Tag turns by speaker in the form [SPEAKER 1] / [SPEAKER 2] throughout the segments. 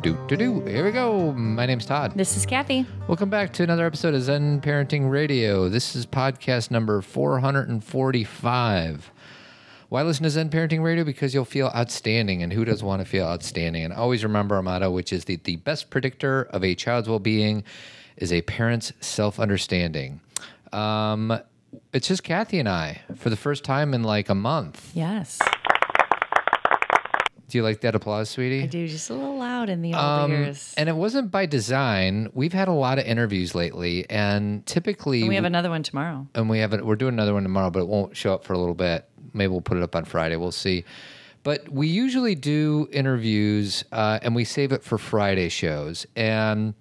[SPEAKER 1] Do do do. Here we go. My name's Todd.
[SPEAKER 2] This is Cathy.
[SPEAKER 1] Welcome back to another episode of Zen Parenting Radio. This is podcast number 445. Why listen to Zen Parenting Radio? Because you'll feel outstanding, and who doesn't want to feel outstanding? And always remember our motto, which is the, the best predictor of a child's well being is a parent's self understanding. Um, it's just Cathy and I for the first time in like a month.
[SPEAKER 2] Yes.
[SPEAKER 1] Do you like that applause, sweetie?
[SPEAKER 2] I do just a little loud in the old
[SPEAKER 1] Um,
[SPEAKER 2] ears.
[SPEAKER 1] and it wasn't by design. We've had a lot of interviews lately, and typically
[SPEAKER 2] And we have another one tomorrow.
[SPEAKER 1] and we have it. We're doing another one tomorrow, but it won't show up for a little bit. Maybe we'll put it up on Friday. We'll see. But we usually do interviews, uh, and we save it for Friday shows. And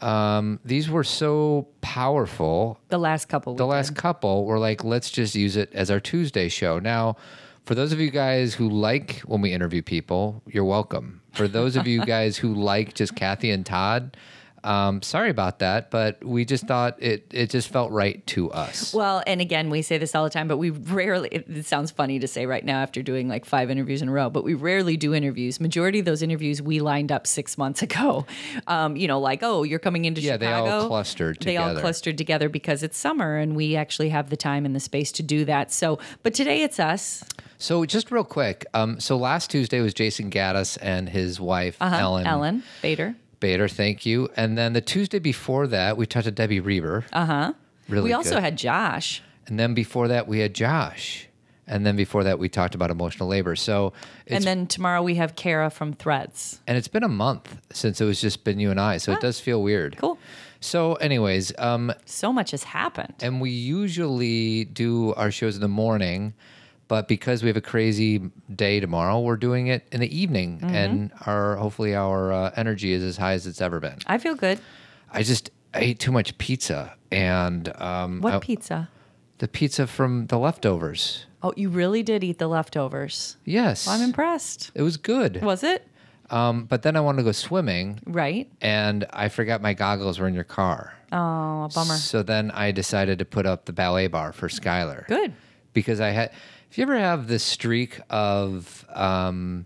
[SPEAKER 1] um, these were so powerful.
[SPEAKER 2] The last couple.
[SPEAKER 1] The last couple were like, let's just use it as our Tuesday show. Now, for those of you guys who like when we interview people, you're welcome. For those of you guys who like just Cathy and Todd, um, sorry about that, but we just thought it it just felt right to us.
[SPEAKER 2] Well, and again, we say this all the time, but we rarely, it, it sounds funny to say right now after doing like five interviews in a row, but we rarely do interviews. Majority of those interviews we lined up six months ago. Um, you know, like, oh, you're coming into
[SPEAKER 1] Yeah, they all clustered
[SPEAKER 2] They all clustered together because it's summer and we actually have the time and the space to do that. So, but today it's us.
[SPEAKER 1] So just real quick, um, so last Tuesday was Jason Gaddis and his wife Ellen
[SPEAKER 2] Uh-huh. Ellen Bader.
[SPEAKER 1] Bader. Thank you. And then the Tuesday before that, we talked to Debbie Reber. Uh huh. Really,
[SPEAKER 2] we also
[SPEAKER 1] good.
[SPEAKER 2] had Josh.
[SPEAKER 1] And then before that, we had Josh. And then before that, we talked about emotional labor. So it's
[SPEAKER 2] And then tomorrow we have Kara from Threads.
[SPEAKER 1] and it's been a month since it was just been you and I, so it does feel weird.
[SPEAKER 2] Cool.
[SPEAKER 1] So, anyways, um,
[SPEAKER 2] So much has happened.
[SPEAKER 1] and we usually do our shows in the morning, but because we have a crazy day tomorrow, we're doing it in the evening,
[SPEAKER 2] Mm-hmm.
[SPEAKER 1] and our hopefully our uh, energy is as high as it's ever been.
[SPEAKER 2] I feel good.
[SPEAKER 1] I just I ate too much pizza, and um,
[SPEAKER 2] What
[SPEAKER 1] I-
[SPEAKER 2] pizza?
[SPEAKER 1] the pizza from the leftovers.
[SPEAKER 2] Oh, you really did eat the leftovers.
[SPEAKER 1] Yes,
[SPEAKER 2] I'm impressed.
[SPEAKER 1] it was good.
[SPEAKER 2] Was it?
[SPEAKER 1] Um, but then I wanted to go swimming,
[SPEAKER 2] Right.
[SPEAKER 1] and I forgot my goggles were in your car.
[SPEAKER 2] Oh, a bummer.
[SPEAKER 1] So then I decided to put up the ballet bar for Skylar.
[SPEAKER 2] Good.
[SPEAKER 1] Because I had, if you ever have this streak of, um,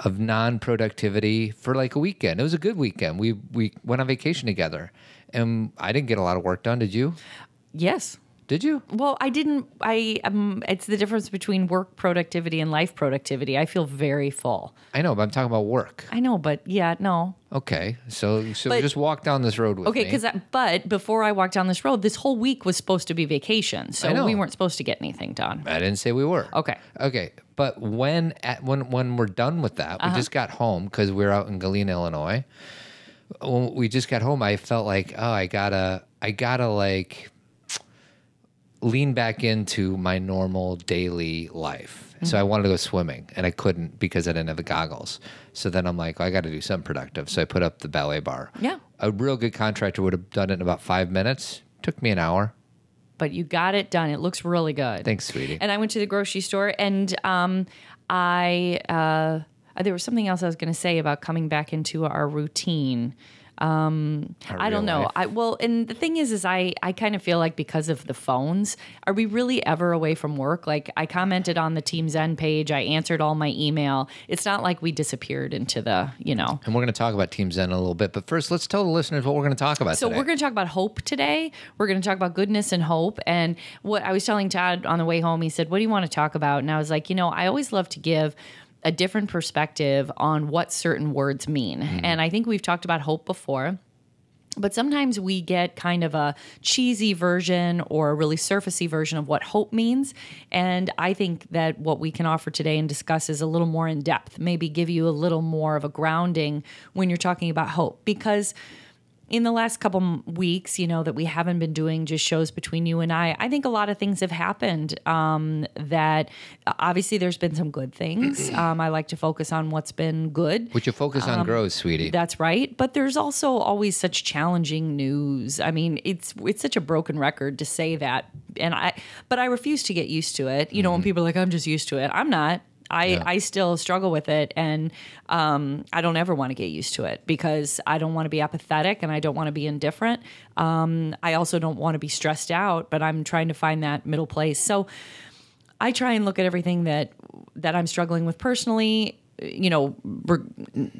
[SPEAKER 1] of non-productivity for like a weekend, it was a good weekend. We we went on vacation together, and I didn't get a lot of work done. Did you?
[SPEAKER 2] Yes.
[SPEAKER 1] Did you?
[SPEAKER 2] Well, I didn't. I um. It's the difference between work productivity and life productivity. I feel very full.
[SPEAKER 1] I know, but I'm talking about work.
[SPEAKER 2] I know, but yeah, no.
[SPEAKER 1] Okay, so so
[SPEAKER 2] But-
[SPEAKER 1] just walk down this road with
[SPEAKER 2] Okay,
[SPEAKER 1] me.
[SPEAKER 2] because but before I walked down this road, this whole week was supposed to be vacation, so we weren't supposed to get anything done.
[SPEAKER 1] I didn't say we were.
[SPEAKER 2] Okay.
[SPEAKER 1] Okay, but when at when when we're done with that,
[SPEAKER 2] Uh-huh.
[SPEAKER 1] we just got home because we are out in Galena, Illinois. When we just got home, I felt like, oh, I gotta, I gotta like lean back into my normal daily life. So I wanted to go swimming, and I couldn't because I didn't have the goggles. So then I'm like, I got to do something productive. So I put up the ballet bar.
[SPEAKER 2] Yeah.
[SPEAKER 1] A real good contractor would have done it in about five minutes. Took me an hour.
[SPEAKER 2] But you got it done. It looks really good.
[SPEAKER 1] Thanks, sweetie.
[SPEAKER 2] And I went to the grocery store and um, I uh, there was something else I was going to say about coming back into our routine. Um, I don't know.
[SPEAKER 1] life.
[SPEAKER 2] I well, and the thing is, is I I kind of feel like because of the phones, are we really ever away from work? Like I commented on the Team Zen page, I answered all my email. It's not like we disappeared into the you know.
[SPEAKER 1] and we're going to talk about Team Zen a little bit. But first, let's tell the listeners what we're going to talk about
[SPEAKER 2] So
[SPEAKER 1] today.
[SPEAKER 2] we're going to talk about hope today. We're going to talk about goodness and hope. And what I was telling Todd on the way home, he said, "What do you want to talk about?" And I was like, "You know, I always love to give." A different perspective on what certain words mean. Mm-hmm. And I think we've talked about hope before. But sometimes we get kind of a cheesy version or a really surfacey version of what hope means. And I think that what we can offer today and discuss is a little more in depth, maybe give you a little more of a grounding when you're talking about hope. Because in the last couple weeks, you know, that we haven't been doing just shows between you and I, I think a lot of things have happened um, that uh, obviously there's been some good things. Um, I like to focus on what's been good.
[SPEAKER 1] What you focus
[SPEAKER 2] Um,
[SPEAKER 1] on grows, sweetie.
[SPEAKER 2] That's right, but there's also always such challenging news. I mean, it's it's such a broken record to say that, and I but I refuse to get used to it. You know, when people are like, "I'm just used to it," I'm not. I, I still struggle with it, and um, I don't ever want to get used to it because I don't want to be apathetic and I don't want to be indifferent. Um, I also don't want to be stressed out, but I'm trying to find that middle place. So I try and look at everything that that I'm struggling with personally. You know, re-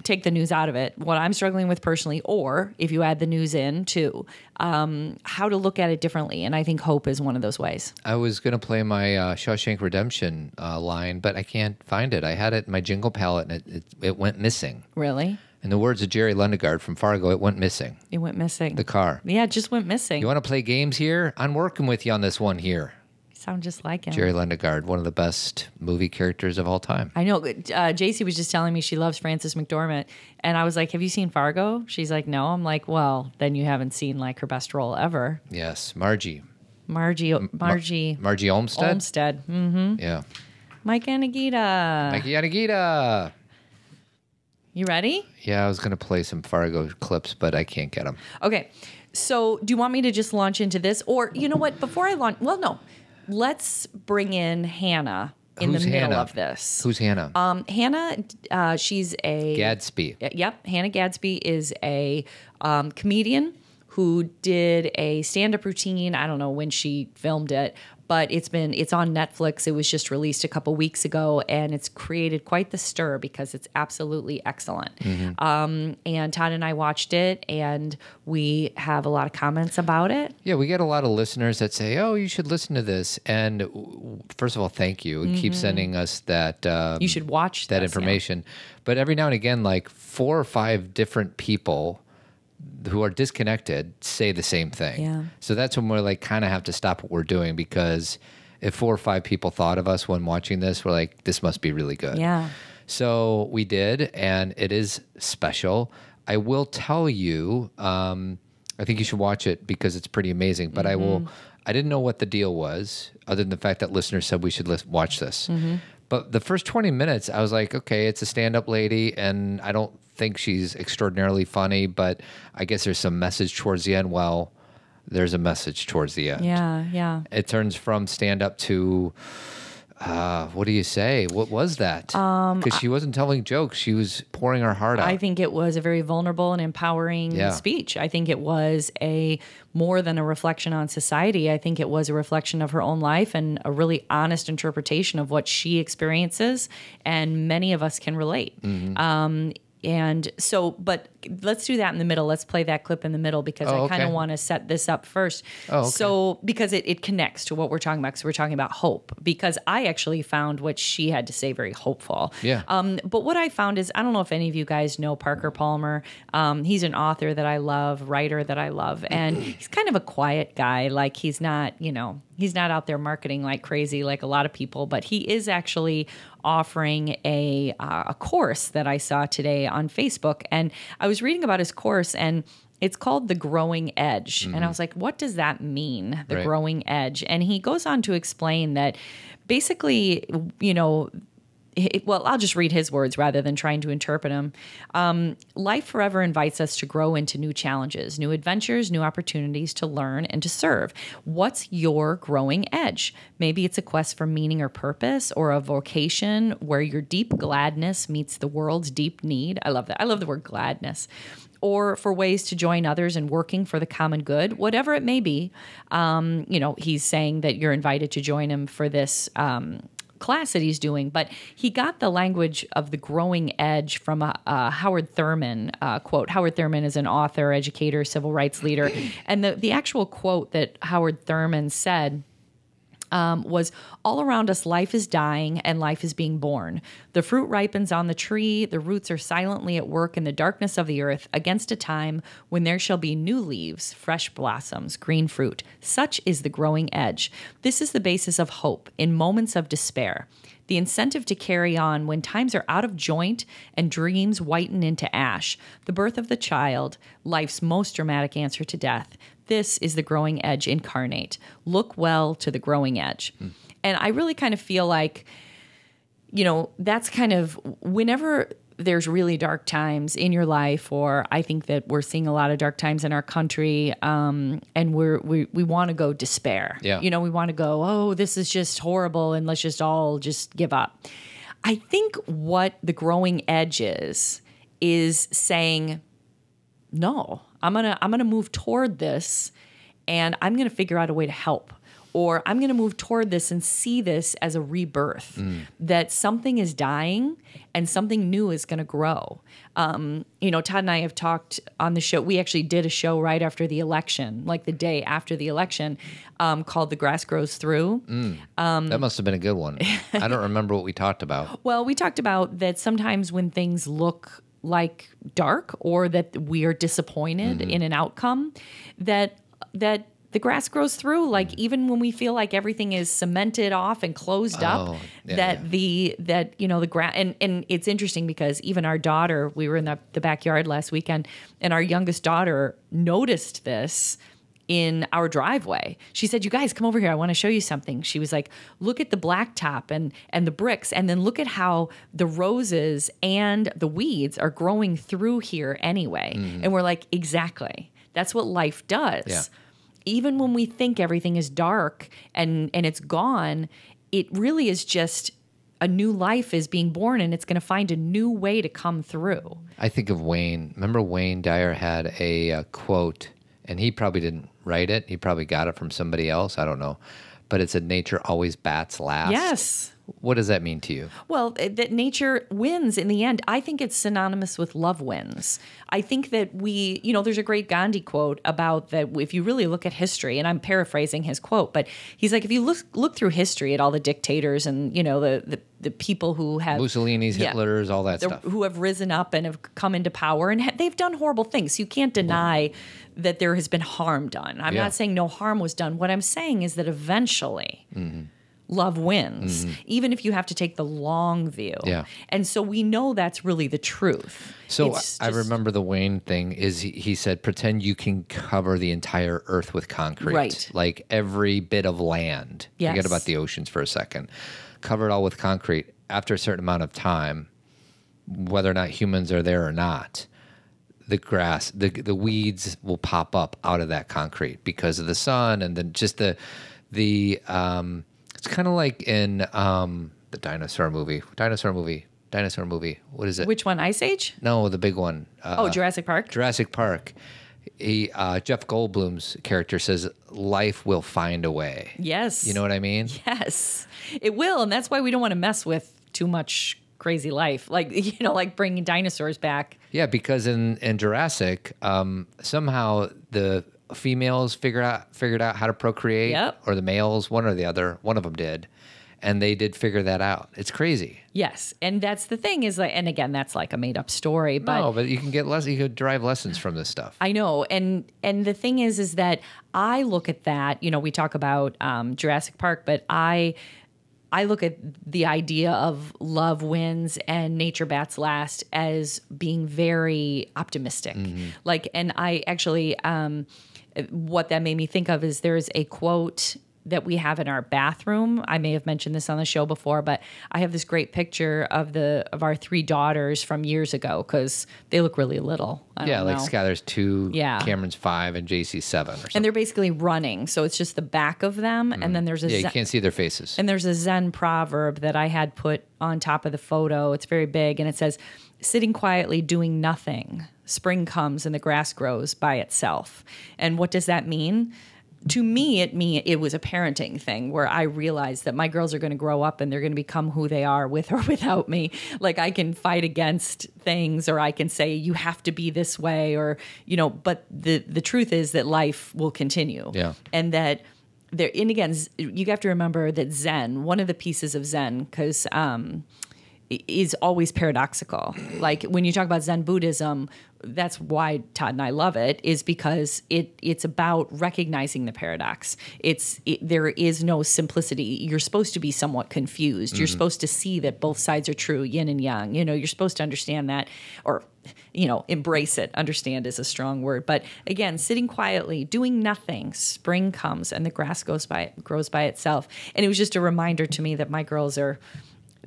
[SPEAKER 2] take the news out of it, what I'm struggling with personally, or if you add the news in too, um, how to look at it differently. And I think hope is one of those ways.
[SPEAKER 1] I was going to play my uh, Shawshank Redemption uh, line, but I can't find it. I had it in my jingle palette and it, it, it went missing.
[SPEAKER 2] Really?
[SPEAKER 1] In the words of Jerry Lundegaard from Fargo, it went missing.
[SPEAKER 2] It went missing.
[SPEAKER 1] The car.
[SPEAKER 2] yeah, it just went missing.
[SPEAKER 1] You want to play games here? I'm working with you on this one here.
[SPEAKER 2] Sound just like him.
[SPEAKER 1] Jerry Lundegaard, one of the best movie characters of all time.
[SPEAKER 2] I know. Uh, JC was just telling me she loves Frances McDormand, and I was like, "Have you seen Fargo?" She's like, "No." I'm like, "Well, then you haven't seen like her best role ever,
[SPEAKER 1] Yes, Margie.
[SPEAKER 2] Margie, Margie
[SPEAKER 1] Margie Olmstead.
[SPEAKER 2] Olmstead, mm,
[SPEAKER 1] Yeah.
[SPEAKER 2] Mike Yanagita.
[SPEAKER 1] Mikey Yanagita.
[SPEAKER 2] You ready?
[SPEAKER 1] Yeah, I was going to play some Fargo clips, but I can't get them.
[SPEAKER 2] Okay. So, do you want me to just launch into this, or you know what? Before I launch, well, no, let's bring in Hannah in
[SPEAKER 1] Who's
[SPEAKER 2] the middle
[SPEAKER 1] Hannah?
[SPEAKER 2] of this.
[SPEAKER 1] Who's Hannah?
[SPEAKER 2] Um, Hannah, uh, she's a
[SPEAKER 1] Gadsby.
[SPEAKER 2] Yep, Hannah Gadsby is a um, comedian who did a stand-up routine. I don't know when she filmed it, but it's been it's on Netflix. It was just released a couple weeks ago, and it's created quite the stir because it's absolutely excellent. Um, and Todd and I watched it, and we have a lot of comments about it.
[SPEAKER 1] Yeah, we get a lot of listeners that say, "Oh, you should listen to this." And first of all, thank you. And Keep sending us that um,
[SPEAKER 2] You should watch
[SPEAKER 1] that
[SPEAKER 2] this, yeah.
[SPEAKER 1] information. But every now and again, like four or five different people who are disconnected say the same thing.
[SPEAKER 2] Yeah.
[SPEAKER 1] So that's when we're like, kind of have to stop what we're doing because if four or five people thought of us when watching this, we're like, this must be really good.
[SPEAKER 2] Yeah.
[SPEAKER 1] So we did, and it is special. I will tell you, um, I think you should watch it because it's pretty amazing. But I will, I didn't know what the deal was, other than the fact that listeners said we should watch this. But the first 20 minutes, I was like, okay, it's a stand up lady, and I don't think she's extraordinarily funny, but I guess there's some message towards the end. Well, there's a message towards the end
[SPEAKER 2] Yeah, yeah.
[SPEAKER 1] it turns from stand up to uh, what do you say? What was that? Because she wasn't telling jokes; she was pouring her heart out.
[SPEAKER 2] I think it was a very vulnerable and empowering
[SPEAKER 1] Yeah.
[SPEAKER 2] speech. I think it was a more than a reflection on society. I think it was a reflection of her own life and a really honest interpretation of what she experiences, and many of us can relate.
[SPEAKER 1] Mm-hmm.
[SPEAKER 2] Um, and so, but let's do that in the middle. Let's play that clip in the middle because
[SPEAKER 1] Oh,
[SPEAKER 2] I kind of
[SPEAKER 1] okay.
[SPEAKER 2] want to set this up first.
[SPEAKER 1] Oh, okay.
[SPEAKER 2] So, because it, it connects to what we're talking about, because we're talking about hope. Because I actually found what she had to say very hopeful.
[SPEAKER 1] Yeah.
[SPEAKER 2] Um, but what I found is, I don't know if any of you guys know Parker Palmer. Um, he's an author that I love, writer that I love, and he's kind of a quiet guy. Like he's not, you know, he's not out there marketing like crazy like a lot of people, but he is actually offering a uh, a course that I saw today on Facebook, and I was reading about his course and. It's called The Growing Edge. And I was like, what does that mean? The
[SPEAKER 1] Right.
[SPEAKER 2] growing edge. And he goes on to explain that basically, you know, well, I'll just read his words rather than trying to interpret them. Um, life forever invites us to grow into new challenges, new adventures, new opportunities to learn and to serve. What's your growing edge? Maybe it's a quest for meaning or purpose, or a vocation where your deep gladness meets the world's deep need. I love that. I love the word gladness. Or for ways to join others in working for the common good, whatever it may be. Um, you know, he's saying that you're invited to join him for this. Um, class that he's doing, but he got the language of the growing edge from a, a Howard Thurman uh, quote. Howard Thurman is an author, educator, civil rights leader, and the the actual quote that Howard Thurman said um, was all around us life is dying and life is being born. The fruit ripens on the tree, the roots are silently at work in the darkness of the earth against a time when there shall be new leaves, fresh blossoms, green fruit. Such is the growing edge. This is the basis of hope in moments of despair. The incentive to carry on when times are out of joint and dreams whiten into ash. The birth of the child, life's most dramatic answer to death. This is the growing edge incarnate. Look well to the growing edge. And I really kind of feel like, you know, that's kind of whenever there's really dark times in your life, or I think that we're seeing a lot of dark times in our country, um, and we're we we want to go despair.
[SPEAKER 1] Yeah.
[SPEAKER 2] you know, we want to go, oh, this is just horrible, and let's just all just give up. I think what the growing edge is is saying, no, I'm gonna I'm gonna move toward this, and I'm gonna figure out a way to help. or I'm going to move toward this and see this as a rebirth
[SPEAKER 1] Mm.
[SPEAKER 2] that something is dying and something new is going to grow. Um, you know, Todd and I have talked on the show. We actually did a show right after the election, like the day after the election, um, called "The Grass Grows Through." Um,
[SPEAKER 1] that must have been a good one. I don't remember what we talked about.
[SPEAKER 2] Well, we talked about that sometimes when things look like dark or that we are disappointed
[SPEAKER 1] Mm-hmm.
[SPEAKER 2] in an outcome, that that the grass grows through. Like
[SPEAKER 1] Mm-hmm.
[SPEAKER 2] even when we feel like everything is cemented off and closed up,
[SPEAKER 1] Oh, yeah,
[SPEAKER 2] that
[SPEAKER 1] yeah.
[SPEAKER 2] the that you know the grass and and it's interesting because even our daughter, we were in the, the backyard last weekend, and our youngest daughter noticed this in our driveway. She said, "You guys come over here. I want to show you something." She was like, "Look at the blacktop and and the bricks and then look at how the roses and the weeds are growing through here anyway." And we're like, "Exactly. That's what life does."
[SPEAKER 1] Yeah.
[SPEAKER 2] Even when we think everything is dark and and it's gone, it really is just a new life is being born and it's going to find a new way to come through.
[SPEAKER 1] I think of Wayne. Remember Wayne Dyer had a, uh quote, and he probably didn't write it. He probably got it from somebody else. I don't know. But it said, Nature always bats last.
[SPEAKER 2] Yes.
[SPEAKER 1] What does that mean to you?
[SPEAKER 2] Well, that nature wins in the end. I think it's synonymous with love wins. I think that we, you know, there's a great Gandhi quote about that if you really look at history, and I'm paraphrasing his quote, but he's like, if you look look through history at all the dictators and you know the the, the people who have
[SPEAKER 1] Mussolini's,
[SPEAKER 2] Yeah.
[SPEAKER 1] Hitler's, all that stuff.
[SPEAKER 2] who have risen up and have come into power and ha- they've done horrible things. You can't deny that there has been harm done. I'm
[SPEAKER 1] Yeah.
[SPEAKER 2] not saying no harm was done. What I'm saying is that eventually
[SPEAKER 1] Mm-hmm.
[SPEAKER 2] love wins, even if you have to take the long view.
[SPEAKER 1] Yeah.
[SPEAKER 2] And so we know that's really the truth.
[SPEAKER 1] So
[SPEAKER 2] It's
[SPEAKER 1] I
[SPEAKER 2] just-
[SPEAKER 1] remember the Wayne thing is he, he said, pretend you can cover the entire earth with concrete.
[SPEAKER 2] Right.
[SPEAKER 1] Like every bit of land.
[SPEAKER 2] Yes.
[SPEAKER 1] Forget about the oceans for a second. Cover it all with concrete. After a certain amount of time, whether or not humans are there or not, the grass, the the weeds will pop up out of that concrete because of the sun and then just the the um it's kind of like in um the dinosaur movie. Dinosaur movie. Dinosaur movie. What is it?
[SPEAKER 2] Which one? Ice Age?
[SPEAKER 1] No, the big one. Uh,
[SPEAKER 2] Oh, Jurassic Park.
[SPEAKER 1] Jurassic Park. He uh, Jeff Goldblum's character says, "Life will find a way."
[SPEAKER 2] yes.
[SPEAKER 1] You know what I mean?
[SPEAKER 2] Yes, it will, and that's why we don't want to mess with too much crazy life, like you know, like bringing dinosaurs back.
[SPEAKER 1] Yeah, because in in Jurassic, um, somehow the females figured out figured out how to procreate,
[SPEAKER 2] Yep.
[SPEAKER 1] or the males, one or the other, one of them did, and they did figure that out. It's crazy.
[SPEAKER 2] Yes, and that's the thing is like, and again, that's like a made up story, but
[SPEAKER 1] no, but you can get less. You could derive lessons from this stuff.
[SPEAKER 2] I know, and and the thing is, is that I look at that. You know, we talk about um, Jurassic Park, but I I look at the idea of love wins and nature bats last as being very optimistic. Like, and I actually, um, what that made me think of is there's a quote that we have in our bathroom. I may have mentioned this on the show before, but I have this great picture of the of our three daughters from years ago because they look really little. I
[SPEAKER 1] yeah, like
[SPEAKER 2] know.
[SPEAKER 1] Skylar's two,
[SPEAKER 2] Yeah.
[SPEAKER 1] Cameron's five, and JC's seven, or something.
[SPEAKER 2] and they're basically running. So it's just the back of them, and mm. then there's a
[SPEAKER 1] yeah, you can't see their faces.
[SPEAKER 2] and there's a Zen proverb that I had put on top of the photo. It's very big, and it says, "Sitting quietly, doing nothing. Spring comes, and the grass grows by itself." And what does that mean? To me, it mean it was a parenting thing where I realized that my girls are going to grow up and they're going to become who they are with or without me. Like I can fight against things, or I can say you have to be this way, or you know. But the the truth is that life will continue
[SPEAKER 1] Yeah.
[SPEAKER 2] and that there and again you have to remember that zen one of the pieces of zen because um is always paradoxical like when you talk about zen buddhism that's why todd and i love it is because it it's about recognizing the paradox it's it, there is no simplicity you're supposed to be somewhat confused you're mm-hmm. supposed to see that both sides are true yin and yang you know you're supposed to understand that or you know, embrace it. Understand is a strong word, but again, sitting quietly, doing nothing. Spring comes and the grass goes by grows by itself. And it was just a reminder to me that my girls are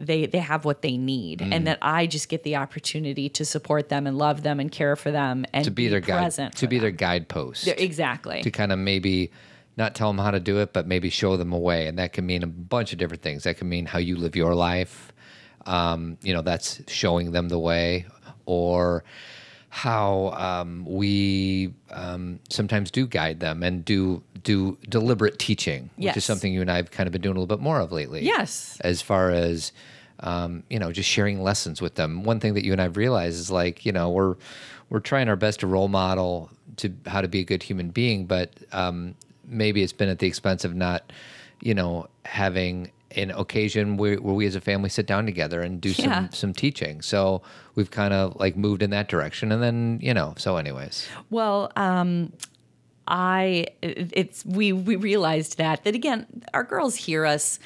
[SPEAKER 2] they they have what they need,
[SPEAKER 1] Mm.
[SPEAKER 2] and that I just get the opportunity to support them and love them and care for them and
[SPEAKER 1] to be, their guide, to be
[SPEAKER 2] them.
[SPEAKER 1] their guidepost.
[SPEAKER 2] exactly.
[SPEAKER 1] to kind of maybe not tell them how to do it, but maybe show them a way. And that can mean a bunch of different things. That can mean how you live your life. Um, you know, that's showing them the way. Or how um, we um, sometimes do guide them and do do deliberate teaching, which
[SPEAKER 2] Yes.
[SPEAKER 1] is something you and I have kind of been doing a little bit more of lately.
[SPEAKER 2] Yes.
[SPEAKER 1] As far as um, you know, just sharing lessons with them. One thing that you and I've realized is like, you know, we're we're trying our best to role model to how to be a good human being, but um, maybe it's been at the expense of not, you know, having an occasion where, where we as a family sit down together and do
[SPEAKER 2] Yeah.
[SPEAKER 1] some some teaching. So we've kind of like moved in that direction, and then you know, so anyways,
[SPEAKER 2] Well, um, I it's we we realized that that again, our girls hear us.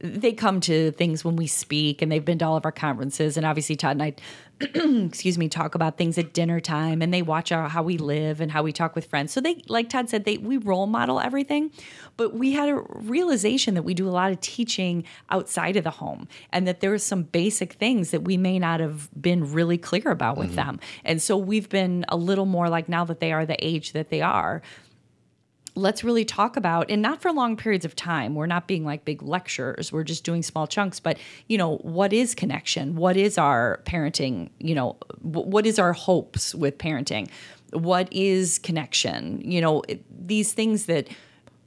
[SPEAKER 2] They come to things when we speak, and they've been to all of our conferences. And obviously, Todd and I, excuse me, talk about things at dinner time, and they watch our, how we live and how we talk with friends. So they, like Todd said, they we role model everything. But we had a realization that we do a lot of teaching outside of the home, and that there are some basic things that we may not have been really clear about with mm-hmm. them. And so we've been a little more like now that they are the age that they are let's really talk about and not for long periods of time. We're not being like big lectures we're just doing small chunks. But you know what is connection? What is our parenting you know wh- what is our hopes with parenting? What is connection? You know it, these things that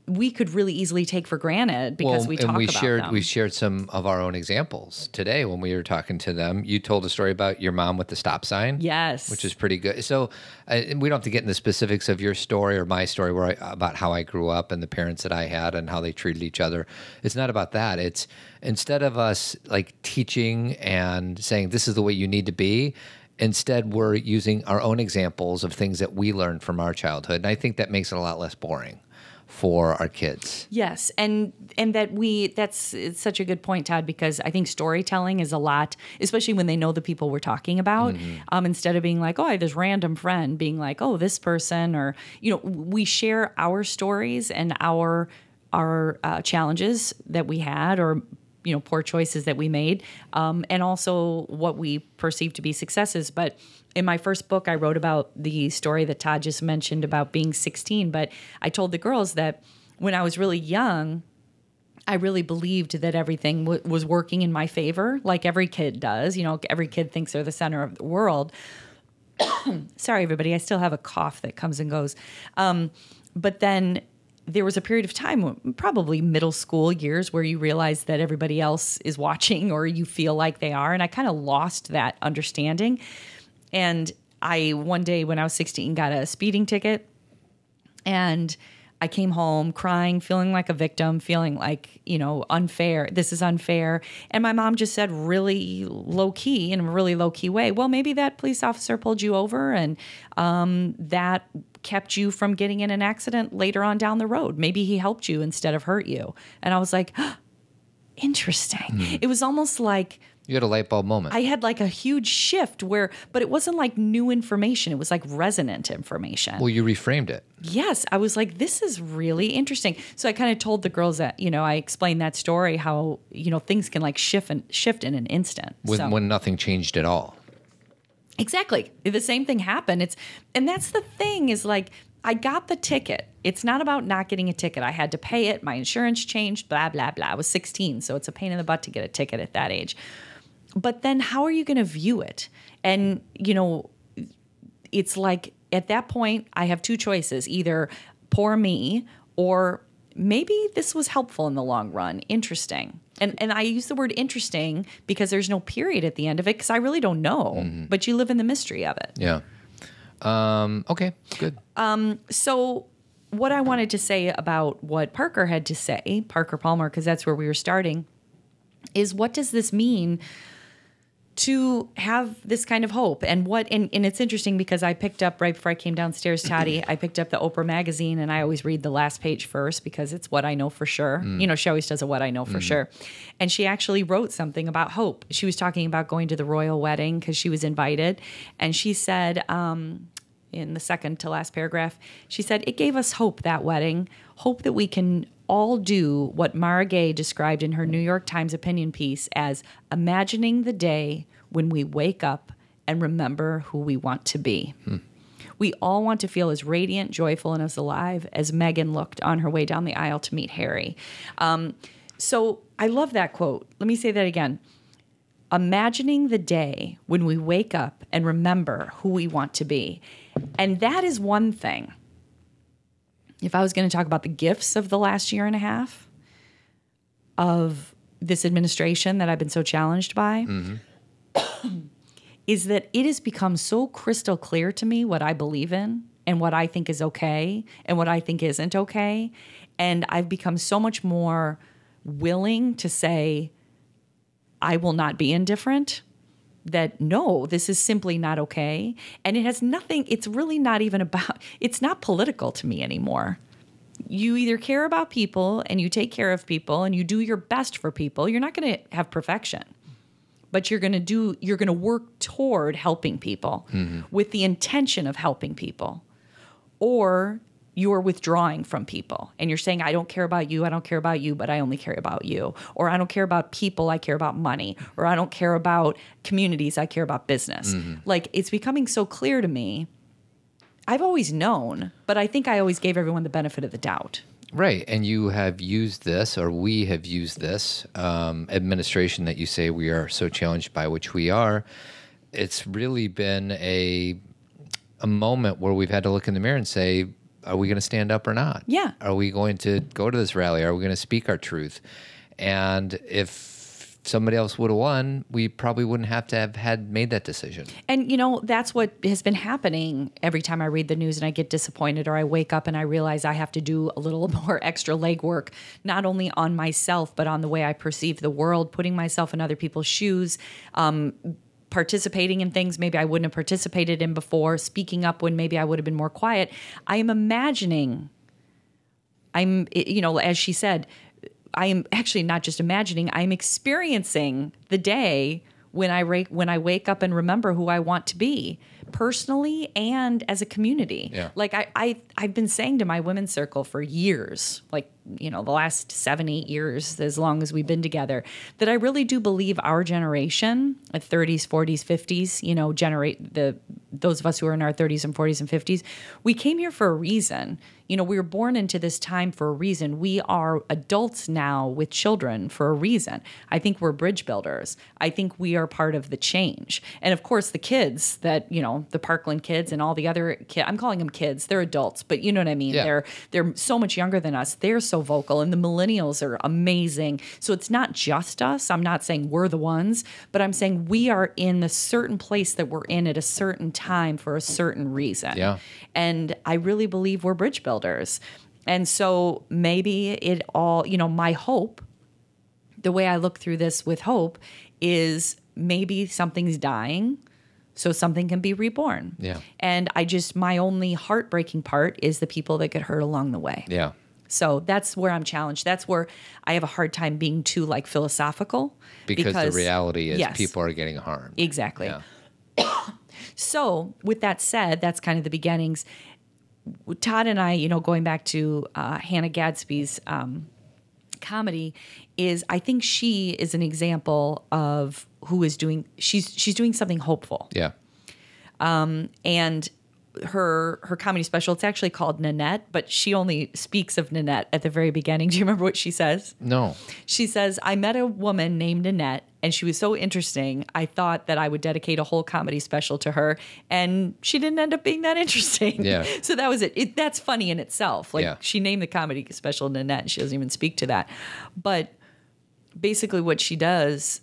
[SPEAKER 2] we could really easily take for granted because we talk
[SPEAKER 1] and we
[SPEAKER 2] about
[SPEAKER 1] shared
[SPEAKER 2] them.
[SPEAKER 1] we shared some of our own examples today when we were talking to them. You told a story about your mom with the stop sign.
[SPEAKER 2] yes
[SPEAKER 1] which is pretty good. So uh, we don't have to get in the specifics of your story or my story where I, about how I grew up and the parents that I had and how they treated each other. It's not about that. It's instead of us like teaching and saying this is the way you need to be. Instead, we're using our own examples of things that we learned from our childhood, and I think that makes it a lot less boring for our kids.
[SPEAKER 2] Yes, and and that we that's it's such a good point, Todd, because I think storytelling is a lot, especially when they know the people we're talking about. Um, instead of being like, oh, I have this random friend, being like, oh, this person, or you know, we share our stories and our our uh, challenges that we had, or you know, poor choices that we made, um, and also what we perceive to be successes. But in my first book, I wrote about the story that Todd just mentioned about being 16. But I told the girls that when I was really young, I really believed that everything w- was working in my favor, like every kid does. You know, every kid thinks they're the center of the world. Sorry, everybody, I still have a cough that comes and goes. Um, but then there was a period of time, probably middle school years, where you realize that everybody else is watching or you feel like they are. And I kind of lost that understanding. And I, one day when I was 16, got a speeding ticket and I came home crying, feeling like a victim, feeling like, you know, unfair. This is unfair. And my mom just said, really low key, in a really low key way, well, maybe that police officer pulled you over and um, that kept you from getting in an accident later on down the road. Maybe he helped you instead of hurt you. And I was like, interesting. It was almost like,
[SPEAKER 1] You had a light bulb moment.
[SPEAKER 2] I had like a huge shift where, but it wasn't like new information. It was like resonant information.
[SPEAKER 1] well, you reframed it.
[SPEAKER 2] Yes, I was like, this is really interesting. So I kind of told the girls that, you know, I explained that story, how, you know, things can like shift and shift in an instant.
[SPEAKER 1] when,
[SPEAKER 2] so,
[SPEAKER 1] when nothing changed at all.
[SPEAKER 2] exactly. The same thing happened. It's, and that's the thing is like, I got the ticket. It's not about not getting a ticket. I had to pay it. My insurance changed, blah, blah, blah. I was 16. So it's a pain in the butt to get a ticket at that age. But then how are you going to view it? And, you know, it's like at that point, I have two choices either poor me or maybe this was helpful in the long run. Interesting. And, and I use the word interesting because there's no period at the end of it because I really don't know, but you live in the mystery of it.
[SPEAKER 1] Yeah. Um, okay, good.
[SPEAKER 2] Um, So, what I wanted to say about what Parker had to say, Parker Palmer, because that's where we were starting, is what does this mean to have this kind of hope? And what, and, and it's interesting because I picked up right before I came downstairs, Toddy, I picked up the Oprah magazine and I always read the last page first because it's what I know for sure. You know, she always does a what I know for sure. And she actually wrote something about hope. She was talking about going to the royal wedding because she was invited. And she said, um, in the second to last paragraph, she said, It gave us hope that wedding, hope that we can all do what Mara Gay described in her New York Times opinion piece as imagining the day when we wake up and remember who we want to be. We all want to feel as radiant, joyful, and as alive as Meghan looked on her way down the aisle to meet Harry. Um, so I love that quote. Let me say that again imagining the day when we wake up and remember who we want to be. And that is one thing. If I was going to talk about the gifts of the last year and a half of this administration that I've been so challenged by, mm-hmm. is that it has become so crystal clear to me what I believe in and what I think is okay and what I think isn't okay. And I've become so much more willing to say, I will not be indifferent. That no, this is simply not okay. And it has nothing, it's really not even about, it's not political to me anymore. You either care about people and you take care of people and you do your best for people. You're not going to have perfection but you're going to do you're going to work toward helping people mm-hmm. with the intention of helping people or you're withdrawing from people and you're saying i don't care about you i don't care about you but i only care about you. Or i don't care about people i care about money. Or i don't care about communities i care about business. Like it's becoming so clear to me. I've always known but i think i always gave everyone the benefit of the doubt.
[SPEAKER 1] Right. And you have used this, or we have used this um, administration that you say we are so challenged by, which we are. It's really been a a moment where we've had to look in the mirror and say, are we going to stand up or not?
[SPEAKER 2] Yeah.
[SPEAKER 1] Are we going to go to this rally? Are we going to speak our truth? And if somebody else would have won, we probably wouldn't have to have had made that decision.
[SPEAKER 2] And you know, that's what has been happening every time I read the news and I get disappointed or I wake up and I realize I have to do a little more extra legwork, not only on myself, but on the way I perceive the world, putting myself in other people's shoes, um, participating in things maybe I wouldn't have participated in before, speaking up when maybe I would have been more quiet. I am imagining, I'm, you know, as she said, I am actually not just imagining, I'm experiencing the day when I ra- when I wake up and remember who I want to be personally and as a community.
[SPEAKER 1] Yeah.
[SPEAKER 2] Like I, I I've been saying to my women's circle for years, like you know, the last seven, eight years, as long as we've been together, that I really do believe our generation, at 30s, 40s, 50s, you know, generate the those of us who are in our 30s and 40s and 50s, we came here for a reason. You know, we were born into this time for a reason. We are adults now with children for a reason. I think we're bridge builders. I think we are part of the change. And of course, the kids that, you know, the Parkland kids and all the other kids, I'm calling them kids, they're adults, but you know what I mean?
[SPEAKER 1] Yeah.
[SPEAKER 2] They're they're so much younger than us. They're so vocal and the millennials are amazing. So it's not just us. I'm not saying we're the ones, but I'm saying we are in the certain place that we're in at a certain time for a certain reason.
[SPEAKER 1] Yeah.
[SPEAKER 2] And I really believe we're bridge builders. And so maybe it all, you know, my hope, the way I look through this with hope is maybe something's dying so something can be reborn.
[SPEAKER 1] Yeah.
[SPEAKER 2] And I just, my only heartbreaking part is the people that get hurt along the way.
[SPEAKER 1] Yeah.
[SPEAKER 2] So that's where I'm challenged. That's where I have a hard time being too like philosophical.
[SPEAKER 1] Because, the reality is
[SPEAKER 2] yes,
[SPEAKER 1] people are getting harmed.
[SPEAKER 2] Exactly.
[SPEAKER 1] Yeah.
[SPEAKER 2] So, with that said, that's kind of the beginnings. Todd and I, you know, going back to uh, Hannah Gadsby's um, comedy, is I think she is an example of who is doing. She's she's doing something hopeful,
[SPEAKER 1] Yeah.
[SPEAKER 2] Um, and her her comedy special. It's actually called Nanette, but she only speaks of Nanette at the very beginning. Do you remember what she says?
[SPEAKER 1] No.
[SPEAKER 2] She says, I met a woman named Nanette, and she was so interesting. I thought that I would dedicate a whole comedy special to her, and she didn't end up being that interesting.
[SPEAKER 1] Yeah.
[SPEAKER 2] So that was it. it that's funny in itself. Like
[SPEAKER 1] Yeah.
[SPEAKER 2] she named the comedy special Nanette, and she doesn't even speak to that. But basically, what she does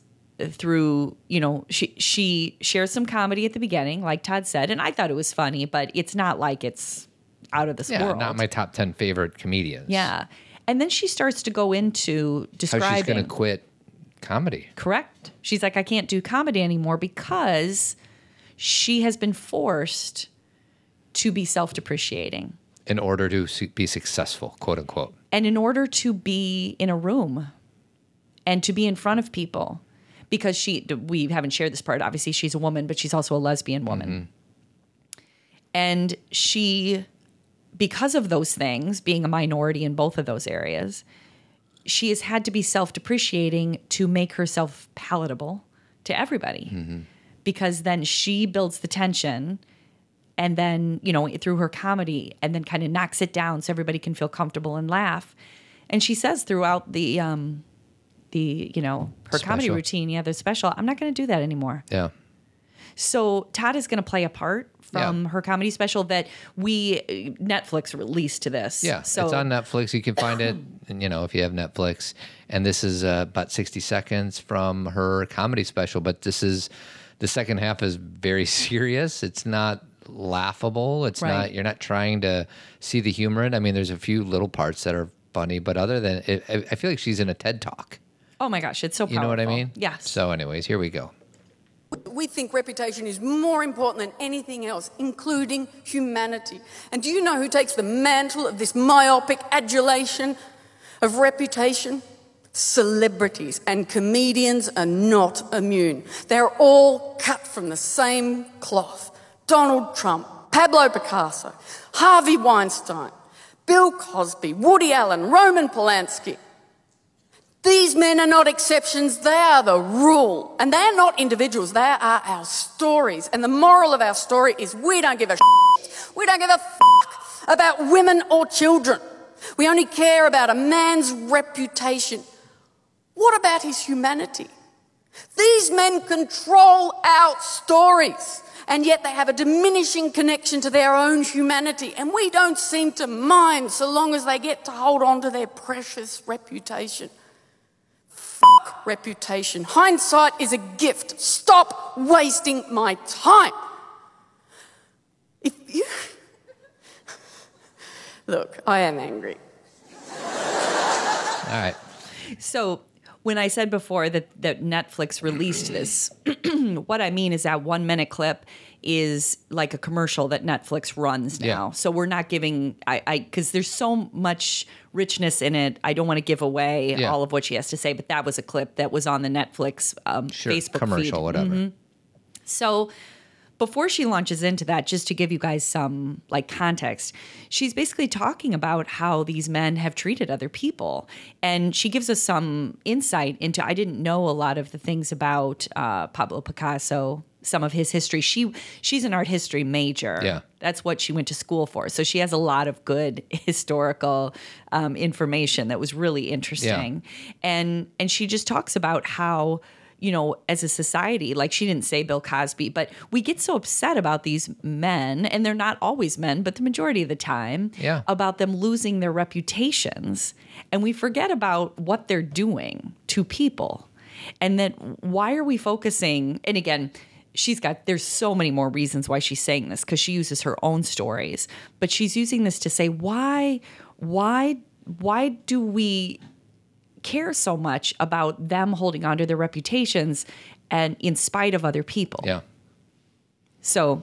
[SPEAKER 2] through you know she she shares some comedy at the beginning like todd said and i thought it was funny but it's not like it's out of this
[SPEAKER 1] Yeah.
[SPEAKER 2] world
[SPEAKER 1] Not my top 10 favorite comedians.
[SPEAKER 2] yeah and then she starts to go into
[SPEAKER 1] How
[SPEAKER 2] describing
[SPEAKER 1] she's going to quit comedy.
[SPEAKER 2] Correct. She's like, I can't do comedy anymore because she has been forced to be self depreciating.
[SPEAKER 1] in order to be successful, quote unquote.
[SPEAKER 2] And in order to be in a room and to be in front of people, because she, we haven't shared this part, obviously, she's a woman, but she's also a lesbian woman. And she, because of those things, being a minority in both of those areas, she has had to be self depreciating to make herself palatable to everybody. Because then she builds the tension and then, you know, through her comedy and then kind of knocks it down so everybody can feel comfortable and laugh. And she says throughout the um the you know her comedy routine, yeah, the special. I'm not going to do that anymore.
[SPEAKER 1] Yeah.
[SPEAKER 2] So Todd is going to play a part from
[SPEAKER 1] Yeah.
[SPEAKER 2] her comedy special that we Netflix released to this.
[SPEAKER 1] Yeah,
[SPEAKER 2] so
[SPEAKER 1] it's on Netflix. You can find it, and, you know, if you have Netflix. And this is uh, about sixty seconds from her comedy special. But this is the second half is very serious. It's not laughable. It's
[SPEAKER 2] Right.
[SPEAKER 1] not. You're not trying to see the humor in. it. I mean, there's a few little parts that are funny, but other than it, I feel like she's in a TED talk.
[SPEAKER 2] Oh my gosh, it's so powerful.
[SPEAKER 1] You know what I mean?
[SPEAKER 2] Yes.
[SPEAKER 1] So, anyways, here we go.
[SPEAKER 3] We think reputation is more important than anything else, including humanity. And do you know who takes the mantle of this myopic adulation of reputation? Celebrities and comedians are not immune. They're all cut from the same cloth. Donald Trump, Pablo Picasso, Harvey Weinstein, Bill Cosby, Woody Allen, Roman Polanski. These men are not exceptions, they are the rule. And they're not individuals, they are our stories. And the moral of our story is we don't give a shit. We don't give a fuck about women or children. We only care about a man's reputation. What about his humanity? These men control our stories, and yet they have a diminishing connection to their own humanity, and we don't seem to mind so long as they get to hold on to their precious reputation. Reputation. Hindsight is a gift. Stop wasting my time. If you. Look, I am angry.
[SPEAKER 1] All right.
[SPEAKER 2] So when I said before that that Netflix released this, what I mean is that one minute clip is like a commercial that Netflix runs now.
[SPEAKER 1] Yeah.
[SPEAKER 2] So we're not giving I I because there's so much richness in it. I don't want to give away
[SPEAKER 1] Yeah.
[SPEAKER 2] all of what she has to say, but that was a clip that was on the Netflix um,
[SPEAKER 1] Sure.
[SPEAKER 2] Facebook
[SPEAKER 1] Commercial,
[SPEAKER 2] feed.
[SPEAKER 1] whatever.
[SPEAKER 2] So before she launches into that, just to give you guys some like context, she's basically talking about how these men have treated other people. And she gives us some insight into I didn't know a lot of the things about uh, Pablo Picasso, some of his history. She she's an art history major.
[SPEAKER 1] Yeah.
[SPEAKER 2] That's what she went to school for. So she has a lot of good historical um, information that was really interesting. And and she just talks about how you know, as a society, like she didn't say Bill Cosby, but we get so upset about these men, and they're not always men, but the majority of the time,
[SPEAKER 1] Yeah.
[SPEAKER 2] about them losing their reputations. And we forget about what they're doing to people. And that why are we focusing? And again, she's got, there's so many more reasons why she's saying this because she uses her own stories, but she's using this to say, why, why, why do we care so much about them holding on to their reputations and in spite of other people.
[SPEAKER 1] Yeah.
[SPEAKER 2] So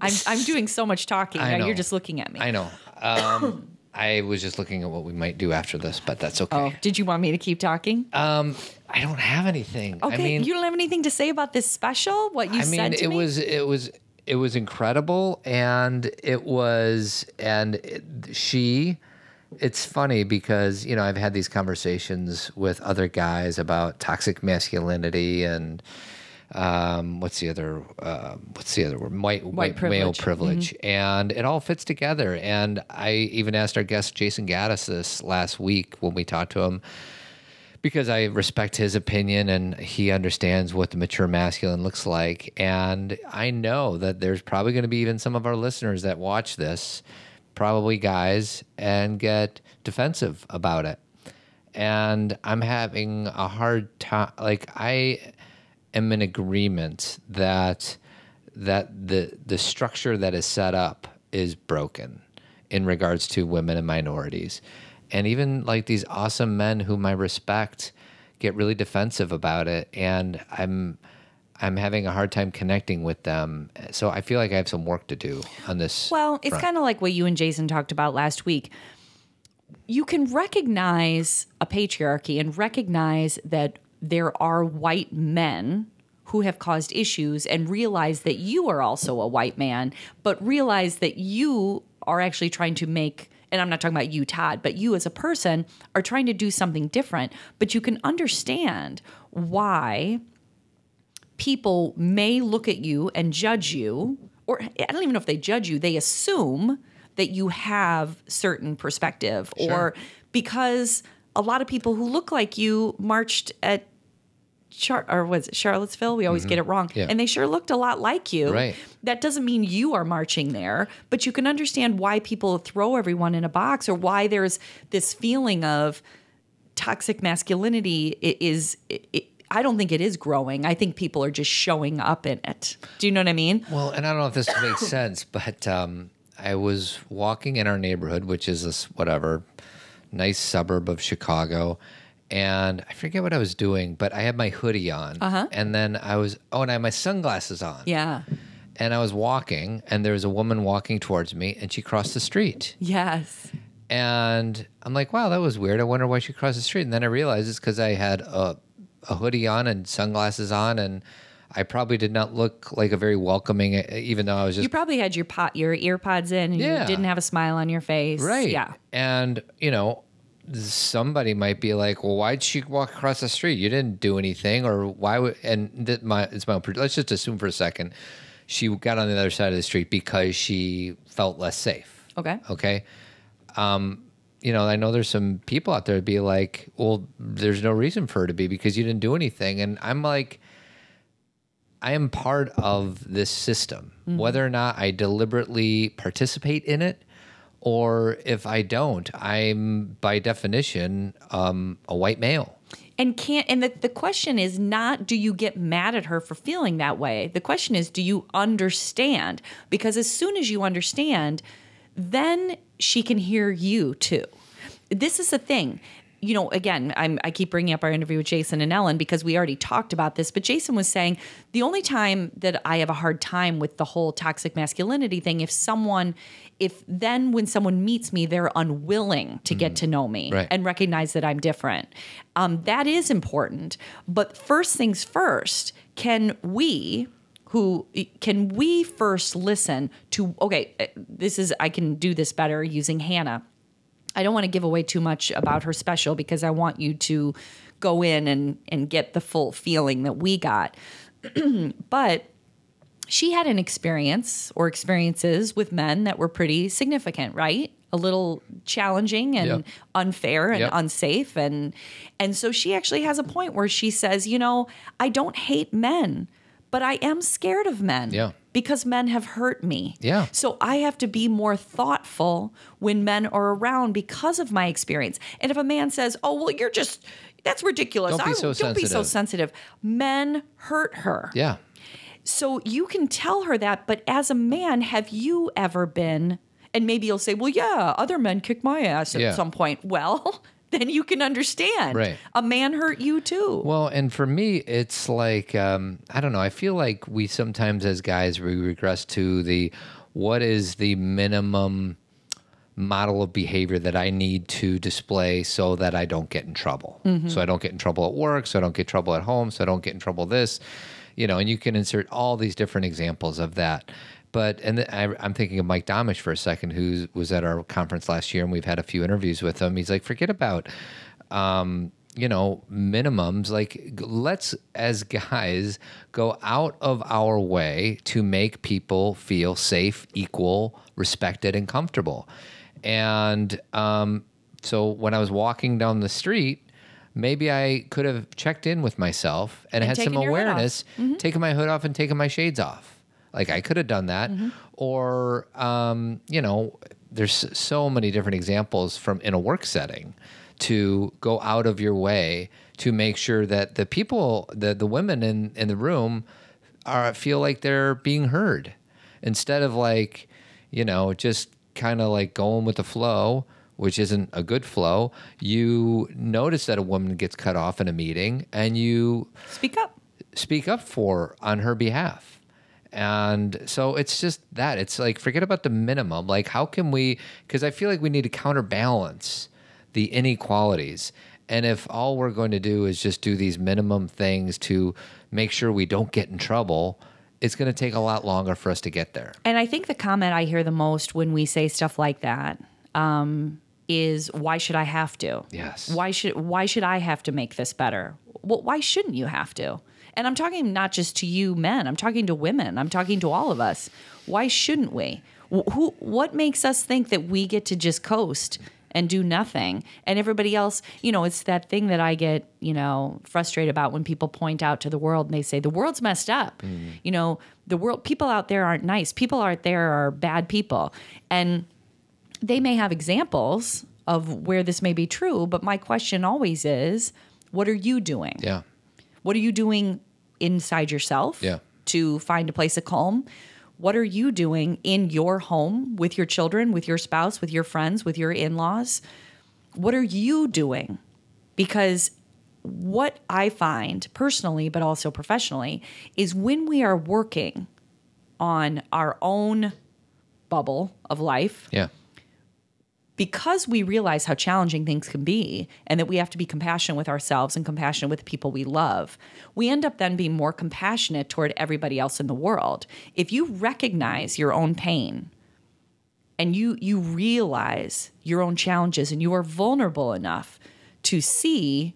[SPEAKER 2] I'm I'm doing so much talking. Now you're just looking at me.
[SPEAKER 1] I know. Um, I was just looking at what we might do after this, but that's okay.
[SPEAKER 2] Oh, did you want me to keep talking?
[SPEAKER 1] Um, I don't have anything.
[SPEAKER 2] okay,
[SPEAKER 1] I mean,
[SPEAKER 2] you don't have anything to say about this special? What you said?
[SPEAKER 1] I mean,
[SPEAKER 2] said
[SPEAKER 1] it
[SPEAKER 2] me?
[SPEAKER 1] was it was it was incredible, and it was and it, she. It's funny because you know I've had these conversations with other guys about toxic masculinity and um, what's the other uh, what's the other word white, white, male
[SPEAKER 2] privilege.
[SPEAKER 1] privilege and it all fits together and I even asked our guest Jason Gaddis this last week when we talked to him because I respect his opinion and he understands what the mature masculine looks like. And I know that there's probably going to be even some of our listeners that watch this, probably guys, and get defensive about it. And I'm having a hard time. Like, I am in agreement that that the the structure that is set up is broken in regards to women and minorities. And even like these awesome men whom I respect get really defensive about it and I'm I'm having a hard time connecting with them. So I feel like I have some work to do on this.
[SPEAKER 2] Well, it's kind of like what you and Jason talked about last week. You can recognize a patriarchy and recognize that there are white men who have caused issues and realize that you are also a white man, but realize that you are actually trying to make and I'm not talking about you, Todd, but you as a person are trying to do something different. But you can understand why people may look at you and judge you, or I don't even know if they judge you, they assume that you have certain perspective, or because a lot of people who look like you marched at Char- or was it Charlottesville? We always get it wrong.
[SPEAKER 1] Mm-hmm. Yeah.
[SPEAKER 2] And they sure looked a lot like you.
[SPEAKER 1] Right.
[SPEAKER 2] That doesn't mean you are marching there, but you can understand why people throw everyone in a box or why there's this feeling of toxic masculinity i- is. I don't think it is growing. I think people are just showing up in it. Do you know what I mean?
[SPEAKER 1] Well, and I don't know if this makes sense, but um, I was walking in our neighborhood, which is this whatever nice suburb of Chicago, and I forget what I was doing, but I had my hoodie on, uh-huh. and then I was oh, and I had my sunglasses on,
[SPEAKER 2] Yeah.
[SPEAKER 1] and I was walking, and there was a woman walking towards me, and she crossed the street,
[SPEAKER 2] Yes.
[SPEAKER 1] and I'm like, wow, that was weird. I wonder why she crossed the street, and then I realized it's because I had a a hoodie on and sunglasses on, and I probably did not look like a very welcoming, even though I was just
[SPEAKER 2] You probably had your pot, your ear pods in, and
[SPEAKER 1] Yeah.
[SPEAKER 2] you didn't have a smile on your face.
[SPEAKER 1] Right.
[SPEAKER 2] Yeah.
[SPEAKER 1] And, you know, somebody might be like, well, why'd she walk across the street? You didn't do anything. Or why would, and that my, it's my, own let's just assume for a second, she got on the other side of the street because she felt less safe.
[SPEAKER 2] Okay.
[SPEAKER 1] Okay. Um, you know, I know there's some people out there be like, well, there's no reason for her to be because you didn't do anything. And I'm like, I am part of this system, whether or not I deliberately participate in it, or if I don't, I'm by definition um, a white male.
[SPEAKER 2] And can't and the, the question is not do you get mad at her for feeling that way? The question is do you understand? Because as soon as you understand, then she can hear you too. This is the thing. You know, again, I'm, I keep bringing up our interview with Jason and Ellen because we already talked about this. But Jason was saying the only time that I have a hard time with the whole toxic masculinity thing, if someone, if then when someone meets me, they're unwilling to get to know me
[SPEAKER 1] Right.
[SPEAKER 2] and recognize that I'm different. Um, that is important. But first things first, can we, who can we first listen to, okay, uh, this is, I can do this better using Hannah. I don't want to give away too much about her special because I want you to go in and, and get the full feeling that we got. but she had an experience or experiences with men that were pretty significant, right? A little challenging and
[SPEAKER 1] Yep.
[SPEAKER 2] unfair and
[SPEAKER 1] Yep.
[SPEAKER 2] unsafe and and so she actually has a point where she says, you know, I don't hate men, but I am scared of men.
[SPEAKER 1] Yeah.
[SPEAKER 2] Because men have hurt me.
[SPEAKER 1] Yeah.
[SPEAKER 2] So I have to be more thoughtful when men are around because of my experience. And if a man says, "Oh, well, you're just that's ridiculous.
[SPEAKER 1] Don't be
[SPEAKER 2] I-
[SPEAKER 1] so
[SPEAKER 2] don't be so
[SPEAKER 1] sensitive."
[SPEAKER 2] sensitive." Men hurt her.
[SPEAKER 1] Yeah.
[SPEAKER 2] So you can tell her that, but as a man, have you ever been? And maybe you'll say, "Well, yeah, other men kick my ass at
[SPEAKER 1] Yeah.
[SPEAKER 2] some point." Well, then you can understand.
[SPEAKER 1] Right.
[SPEAKER 2] A man hurt you too.
[SPEAKER 1] Well, and for me, it's like um, I don't know. I feel like we sometimes, as guys, we regress to the what is the minimum model of behavior that I need to display so that I don't get in trouble. So I don't get in trouble at work. So I don't get in trouble at home. So I don't get in trouble this. You know, and you can insert all these different examples of that. But and I, I'm thinking of Mike Domitrz for a second, who was at our conference last year, and we've had a few interviews with him. He's like, forget about um, you know, minimums. Like, let's, as guys, go out of our way to make people feel safe, equal, respected, and comfortable. And um, so when I was walking down the street, maybe I could have checked in with myself and,
[SPEAKER 2] And
[SPEAKER 1] had some
[SPEAKER 2] taken your hood off.
[SPEAKER 1] awareness, taken my hood off and taken my shades off. Like I could have done that, or um, you know, there's so many different examples from in a work setting to go out of your way to make sure that the people, the the women in in the room, are feel like they're being heard, instead of like, you know, just kind of like going with the flow. Which isn't a good flow. You notice that a woman gets cut off in a meeting, and you
[SPEAKER 2] Speak up.
[SPEAKER 1] speak up for on her behalf. And so it's just that. It's like forget about the minimum. Like how can we because I feel like we need to counterbalance the inequalities. And if all we're going to do is just do these minimum things to make sure we don't get in trouble, it's going to take a lot longer for us to get there.
[SPEAKER 2] And I think the comment I hear the most when we say stuff like that um, is, "Why should I have to?
[SPEAKER 1] Yes.
[SPEAKER 2] Why should Why should I have to make this better? Well, why shouldn't you have to?" And I'm talking not just to you men. I'm talking to women. I'm talking to all of us. Why shouldn't we? Who? What makes us think that we get to just coast and do nothing. And everybody else, you know, it's that thing that I get, you know, frustrated about when people point out to the world and they say, the world's messed up. Mm. You know, the world, people out there aren't nice. People out there are bad people. And they may have examples of where this may be true, but my question always is, what are you doing?
[SPEAKER 1] Yeah.
[SPEAKER 2] What are you doing inside yourself
[SPEAKER 1] Yeah.
[SPEAKER 2] to find a place of calm? What are you doing in your home with your children, with your spouse, with your friends, with your in laws? What are you doing? Because what I find personally, but also professionally, is when we are working on our own bubble of life,
[SPEAKER 1] Yeah.
[SPEAKER 2] Because we realize how challenging things can be and that we have to be compassionate with ourselves and compassionate with the people we love, we end up then being more compassionate toward everybody else in the world. If you recognize your own pain and you you realize your own challenges and you are vulnerable enough to see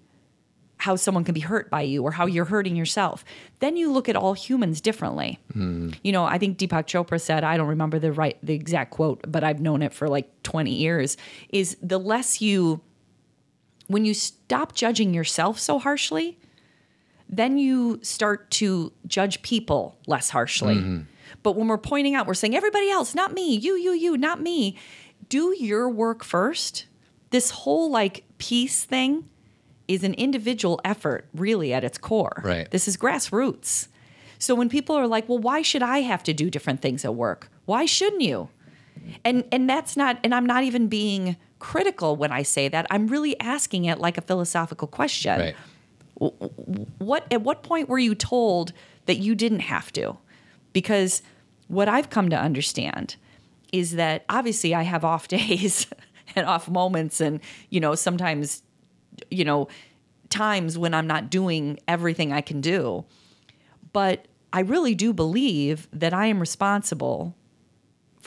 [SPEAKER 2] how someone can be hurt by you or how you're hurting yourself, then you look at all humans differently. Hmm. You know, I think Deepak Chopra said, I don't remember the right the exact quote, but I've known it for like 20 years, is the less you when you stop judging yourself so harshly, then you start to judge people less harshly. Mm-hmm. But when we're pointing out, we're saying everybody else, not me, you, you, you, not me. Do your work first. This whole like peace thing is an individual effort, really, at its core.
[SPEAKER 1] Right.
[SPEAKER 2] This is grassroots. So when people are like, well, why should I have to do different things at work? Why shouldn't you? And and that's not and I'm not even being critical when I say that. I'm really asking it like a philosophical question
[SPEAKER 1] Right.
[SPEAKER 2] what at what point were you told that you didn't have to because what i've come to understand is that obviously i have off days and off moments and you know sometimes you know times when i'm not doing everything i can do but i really do believe that i am responsible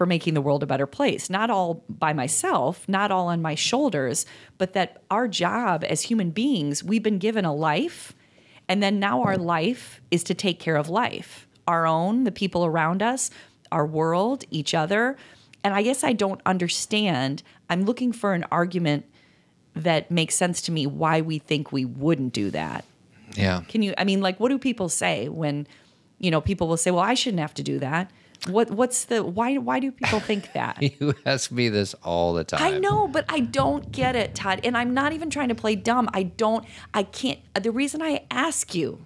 [SPEAKER 2] for making the world a better place. Not all by myself, not all on my shoulders, but that our job as human beings, we've been given a life, and then now our life is to take care of life our own, the people around us, our world, each other. And I guess I don't understand. I'm looking for an argument that makes sense to me why we think we wouldn't do that.
[SPEAKER 1] Yeah.
[SPEAKER 2] Can you I mean like what do people say when you know people will say, "Well, I shouldn't have to do that." What what's the why why do people think that?
[SPEAKER 1] You ask me this all the time.
[SPEAKER 2] I know, but I don't get it, Todd. And I'm not even trying to play dumb. I don't I can't the reason I ask you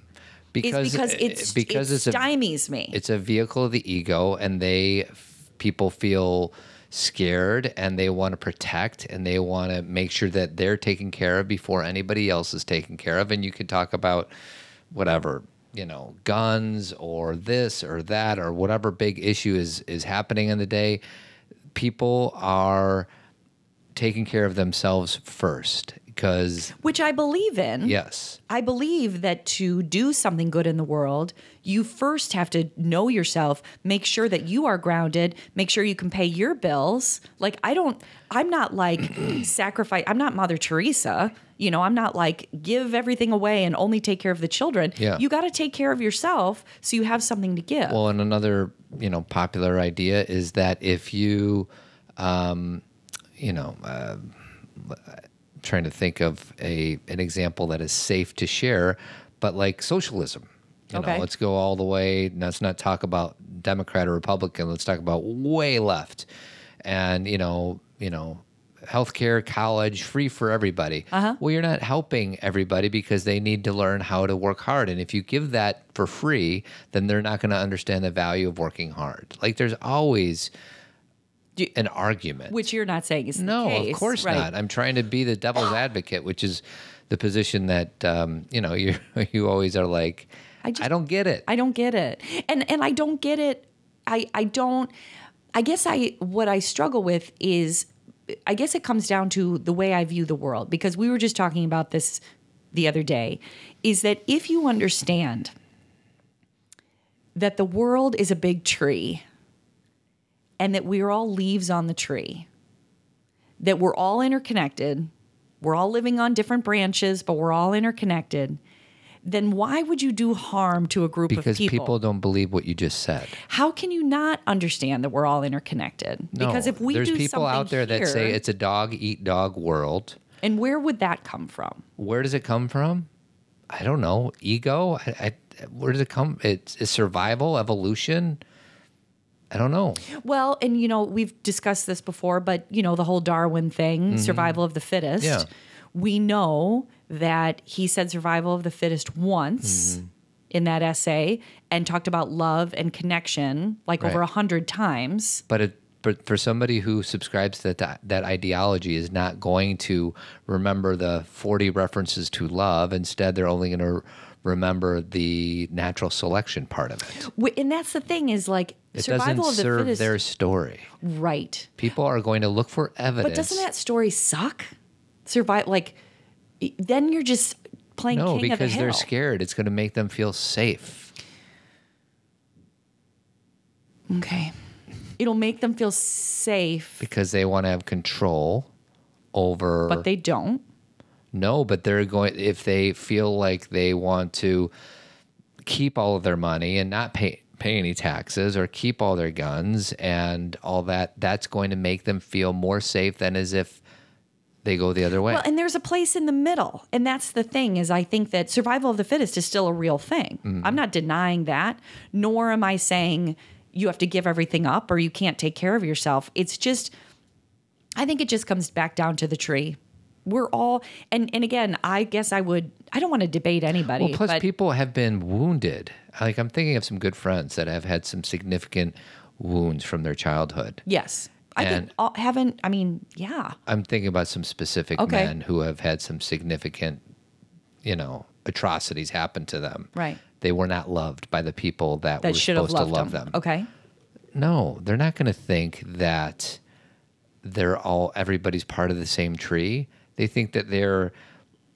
[SPEAKER 1] because
[SPEAKER 2] is because it's
[SPEAKER 1] because
[SPEAKER 2] it
[SPEAKER 1] it's a
[SPEAKER 2] stymies me.
[SPEAKER 1] it's a vehicle of the ego and they people feel scared and they want to protect and they want to make sure that they're taken care of before anybody else is taken care of. And you could talk about whatever you know guns or this or that or whatever big issue is is happening in the day. People are taking care of themselves first because
[SPEAKER 2] which I believe in.
[SPEAKER 1] yes.
[SPEAKER 2] I believe that to do something good in the world, you first have to know yourself, make sure that you are grounded, make sure you can pay your bills. Like, I don't, I'm not like sacrifice, I'm not Mother Teresa. You know, I'm not like give everything away and only take care of the children.
[SPEAKER 1] Yeah.
[SPEAKER 2] You got to take care of yourself so you have something to give.
[SPEAKER 1] Well, and another you know popular idea is that if you, um, you know, uh, trying to think of a an example that is safe to share, but like socialism. You
[SPEAKER 2] Okay.
[SPEAKER 1] know, let's go all the way. Let's not talk about Democrat or Republican. Let's talk about way left, and you know, you know, healthcare, college, free for everybody.
[SPEAKER 2] Uh-huh.
[SPEAKER 1] Well, you're not helping everybody because they need to learn how to work hard. And if you give that for free, then they're not going to understand the value of working hard. Like there's always
[SPEAKER 2] Do-
[SPEAKER 1] an argument.
[SPEAKER 2] which you're not saying is
[SPEAKER 1] no,
[SPEAKER 2] the case.
[SPEAKER 1] of course
[SPEAKER 2] right?
[SPEAKER 1] not. I'm trying to be the devil's advocate, which is the position that um, you know you you always are like. I,
[SPEAKER 2] I
[SPEAKER 1] don't get it.
[SPEAKER 2] I don't get it. And and I don't get it. I I don't I guess I what I struggle with is I guess it comes down to the way I view the world because we were just talking about this the other day is that if you understand that the world is a big tree and that we're all leaves on the tree that we're all interconnected we're all living on different branches but we're all interconnected then why would you do harm to a group
[SPEAKER 1] because
[SPEAKER 2] of people?
[SPEAKER 1] Because people don't believe what you just said.
[SPEAKER 2] How can you not understand that we're all interconnected?
[SPEAKER 1] No, because
[SPEAKER 2] if we do something,
[SPEAKER 1] there's
[SPEAKER 2] do
[SPEAKER 1] people out there that say it's a dog eat dog world.
[SPEAKER 2] and where would that come from?
[SPEAKER 1] Where does it come from? I don't know. Ego. I, I, where does it come? It's, it's survival, evolution. I don't know.
[SPEAKER 2] Well, and you know, we've discussed this before, but you know, the whole Darwin thing, survival of the fittest.
[SPEAKER 1] Mm-hmm. Yeah.
[SPEAKER 2] We know that he said survival of the fittest once
[SPEAKER 1] Mm-hmm.
[SPEAKER 2] in that essay and talked about love and connection like over a hundred times.
[SPEAKER 1] But it, but for somebody who subscribes to that that ideology is not going to remember the 40 references to love. Instead, they're only going to remember the natural selection part of it.
[SPEAKER 2] And that's the thing is like
[SPEAKER 1] It
[SPEAKER 2] survival
[SPEAKER 1] doesn't
[SPEAKER 2] of the
[SPEAKER 1] serve
[SPEAKER 2] fittest.
[SPEAKER 1] their story.
[SPEAKER 2] right.
[SPEAKER 1] People are going to look for evidence.
[SPEAKER 2] But doesn't that story suck? Survive like then you're just playing
[SPEAKER 1] no,
[SPEAKER 2] king of the
[SPEAKER 1] because they're scared. It's going to make them feel safe.
[SPEAKER 2] Okay. It'll make them feel safe,
[SPEAKER 1] because they want to have control over
[SPEAKER 2] but they don't.
[SPEAKER 1] no but they're going if they feel like they want to keep all of their money and not pay pay any taxes or keep all their guns and all that that's going to make them feel more safe than as if they go the other way
[SPEAKER 2] Well, and there's a place in the middle. And that's the thing is I think that survival of the fittest is still a real thing.
[SPEAKER 1] Mm-hmm.
[SPEAKER 2] I'm not denying that, nor am I saying you have to give everything up or you can't take care of yourself. It's just I think it just comes back down to the tree. We're all and and again, I guess I would I don't want to debate anybody.
[SPEAKER 1] well plus
[SPEAKER 2] but
[SPEAKER 1] people have been wounded like i'm thinking of some good friends that have had some significant wounds from their childhood
[SPEAKER 2] yes. I
[SPEAKER 1] And-
[SPEAKER 2] think all, haven't I mean, yeah.
[SPEAKER 1] I'm thinking about some specific
[SPEAKER 2] Okay.
[SPEAKER 1] men who have had some significant, you know, atrocities happen to them.
[SPEAKER 2] Right.
[SPEAKER 1] They were not loved by the people that,
[SPEAKER 2] That
[SPEAKER 1] were supposed to love
[SPEAKER 2] them.
[SPEAKER 1] them.
[SPEAKER 2] Okay.
[SPEAKER 1] No, they're not going to think that they're all everybody's part of the same tree. They think that they're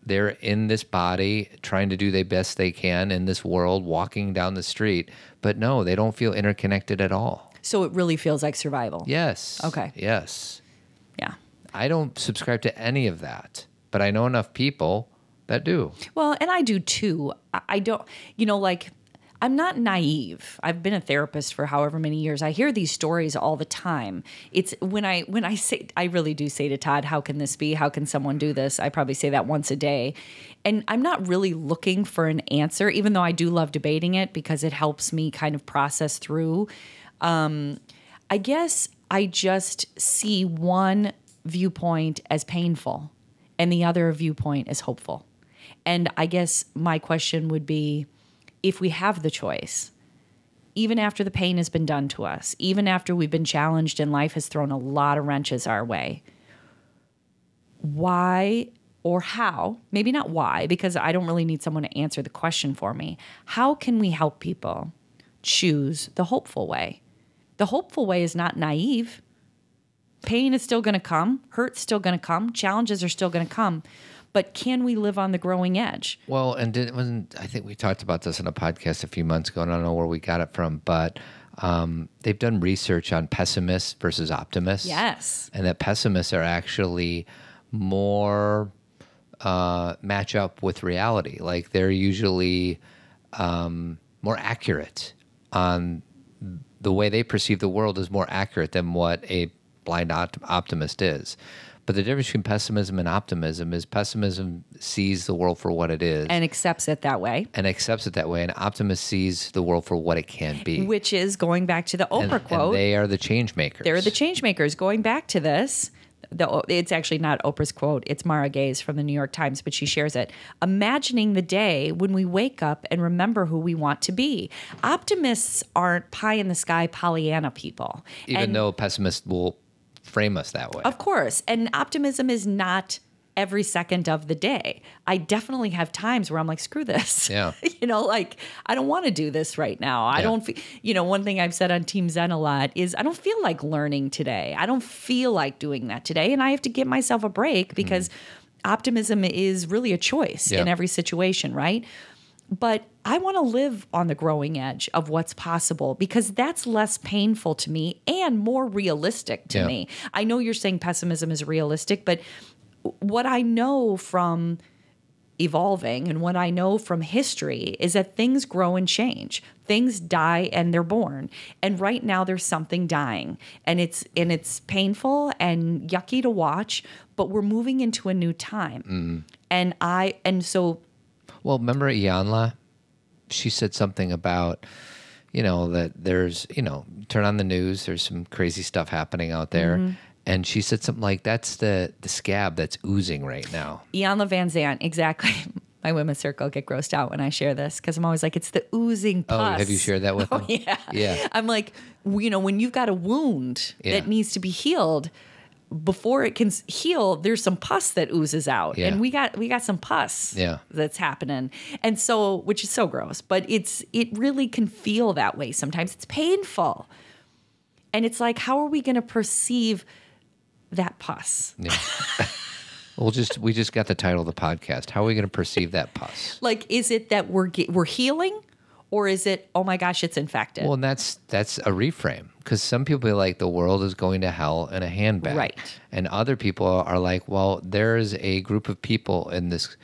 [SPEAKER 1] they're in this body trying to do the best they can in this world walking down the street, but no, they don't feel interconnected at all.
[SPEAKER 2] So it really feels like survival.
[SPEAKER 1] Yes.
[SPEAKER 2] Okay.
[SPEAKER 1] Yes.
[SPEAKER 2] Yeah.
[SPEAKER 1] I don't subscribe to any of that, but I know enough people that do.
[SPEAKER 2] Well, and I do too. I- don't, you know, like I'm not naive. I've been a therapist for however many years. I hear these stories all the time. It's when I when I say I really do say to Todd, "How can this be? How can someone do this?" I probably say that once a day. And I'm not really looking for an answer even though I do love debating it because it helps me kind of process through. Um I guess I just see one viewpoint as painful and the other viewpoint as hopeful. And I guess my question would be if we have the choice, even after the pain has been done to us, even after we've been challenged and life has thrown a lot of wrenches our way, why or how, maybe not why, because I don't really need someone to answer the question for me, how can we help people choose the hopeful way? The hopeful way is not naive. Pain is still going to come, hurt's still going to come, challenges are still going to come. But can we live on the growing edge?
[SPEAKER 1] Well, and did, wasn't I think we talked about this in a podcast a few months ago, and I don't know where we got it from, but um, they've done research on pessimists versus optimists.
[SPEAKER 2] Yes.
[SPEAKER 1] and that pessimists are actually more uh, match up with reality. Like they're usually um, more accurate on the way they perceive the world is more accurate than what a blind opt- optimist is. But the difference between pessimism and optimism is pessimism sees the world for what it is
[SPEAKER 2] And accepts it that way,
[SPEAKER 1] and accepts it that way, and optimist sees the world for what it can be.
[SPEAKER 2] which is going back to the Oprah
[SPEAKER 1] and, and
[SPEAKER 2] quote.
[SPEAKER 1] they are the change makers.
[SPEAKER 2] They're the change makers. Going back to this, the, it's actually not Oprah's quote. It's Mara Gay's from the New York Times, but she shares it. Imagining the day when we wake up and remember who we want to be. Optimists aren't pie in the sky Pollyanna people.
[SPEAKER 1] Even
[SPEAKER 2] And-
[SPEAKER 1] though pessimists will frame us that way.
[SPEAKER 2] Of course. And optimism is not every second of the day. I definitely have times where I'm like, screw this.
[SPEAKER 1] Yeah.
[SPEAKER 2] you know, like, I don't want to do this right now. I
[SPEAKER 1] Yeah.
[SPEAKER 2] don't, fe- you know, one thing I've said on Team Zen a lot is I don't feel like learning today. I don't feel like doing that today. And I have to give myself a break mm-hmm. because optimism is really a choice in every situation, right? but I want to live on the growing edge of what's possible because that's less painful to me and more realistic to
[SPEAKER 1] Yeah.
[SPEAKER 2] me. I know you're saying pessimism is realistic, but what I know from evolving and what I know from history is that things grow and change. Things die and they're born. And right now there's something dying. And it's and it's painful and yucky to watch, but we're moving into a new time. And I and so
[SPEAKER 1] Well, remember Iyanla? She said something about, you know, that there's, you know, turn on the news, there's some crazy stuff happening out there.
[SPEAKER 2] Mm-hmm.
[SPEAKER 1] And she said something like, that's the, the scab that's oozing right now.
[SPEAKER 2] Iyanla Vanzant, exactly. My women's circle get grossed out when I share this because I'm always like, it's the oozing pus."
[SPEAKER 1] Oh, have you shared that with
[SPEAKER 2] Oh,
[SPEAKER 1] them?
[SPEAKER 2] yeah.
[SPEAKER 1] Yeah.
[SPEAKER 2] I'm like, you know, when you've got a wound
[SPEAKER 1] Yeah.
[SPEAKER 2] that needs to be healed, before it can heal, there's some pus that oozes out,
[SPEAKER 1] Yeah.
[SPEAKER 2] and we got we got some pus
[SPEAKER 1] Yeah.
[SPEAKER 2] that's happening, and so which is so gross, but it's it really can feel that way sometimes. It's painful, and it's like, how are we going to perceive that pus?
[SPEAKER 1] Yeah. we'll just, we just got the title of the podcast. How are we going to perceive that pus?
[SPEAKER 2] Like, is it that we're we're healing, or is it oh my gosh, it's infected?
[SPEAKER 1] Well, and that's that's a reframe because some people are like the world is going to hell in a handbag,
[SPEAKER 2] Right.
[SPEAKER 1] And other people are like, well, there's a group of people in this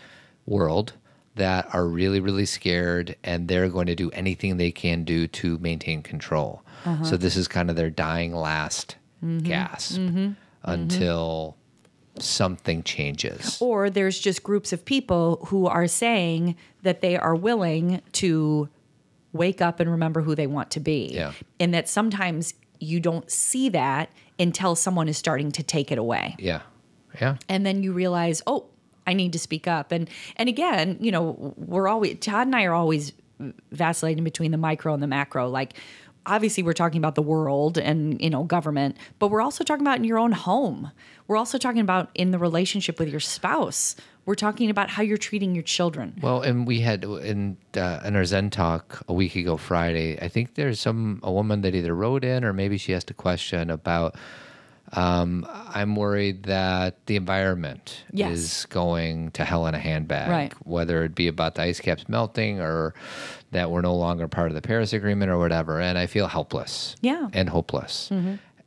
[SPEAKER 1] world that are really, really scared, and they're going to do anything they can do to maintain control.
[SPEAKER 2] Uh-huh.
[SPEAKER 1] So this is kind of their dying last
[SPEAKER 2] Mm-hmm.
[SPEAKER 1] gasp Mm-hmm. until something changes.
[SPEAKER 2] or there's just groups of people who are saying that they are willing to wake up and remember who they want to be.
[SPEAKER 1] Yeah.
[SPEAKER 2] And that sometimes you don't see that until someone is starting to take it away.
[SPEAKER 1] Yeah, yeah.
[SPEAKER 2] And then you realize, oh, I need to speak up. And and again, you know, we're always Todd and I are always vacillating between the micro and the macro. Like obviously we're talking about the world and you know government but we're also talking about in your own home we're also talking about in the relationship with your spouse we're talking about how you're treating your children
[SPEAKER 1] Well, and we had in uh, in our Zen talk a week ago Friday. I think there's some a woman that either wrote in or maybe she asked a question about. Um, I'm worried that the environment
[SPEAKER 2] Yes.
[SPEAKER 1] is going to hell in a handbag.
[SPEAKER 2] Right.
[SPEAKER 1] Whether it be about the ice caps melting or that we're no longer part of the Paris Agreement or whatever, and I feel helpless.
[SPEAKER 2] Yeah. Mm-hmm.
[SPEAKER 1] And hopeless.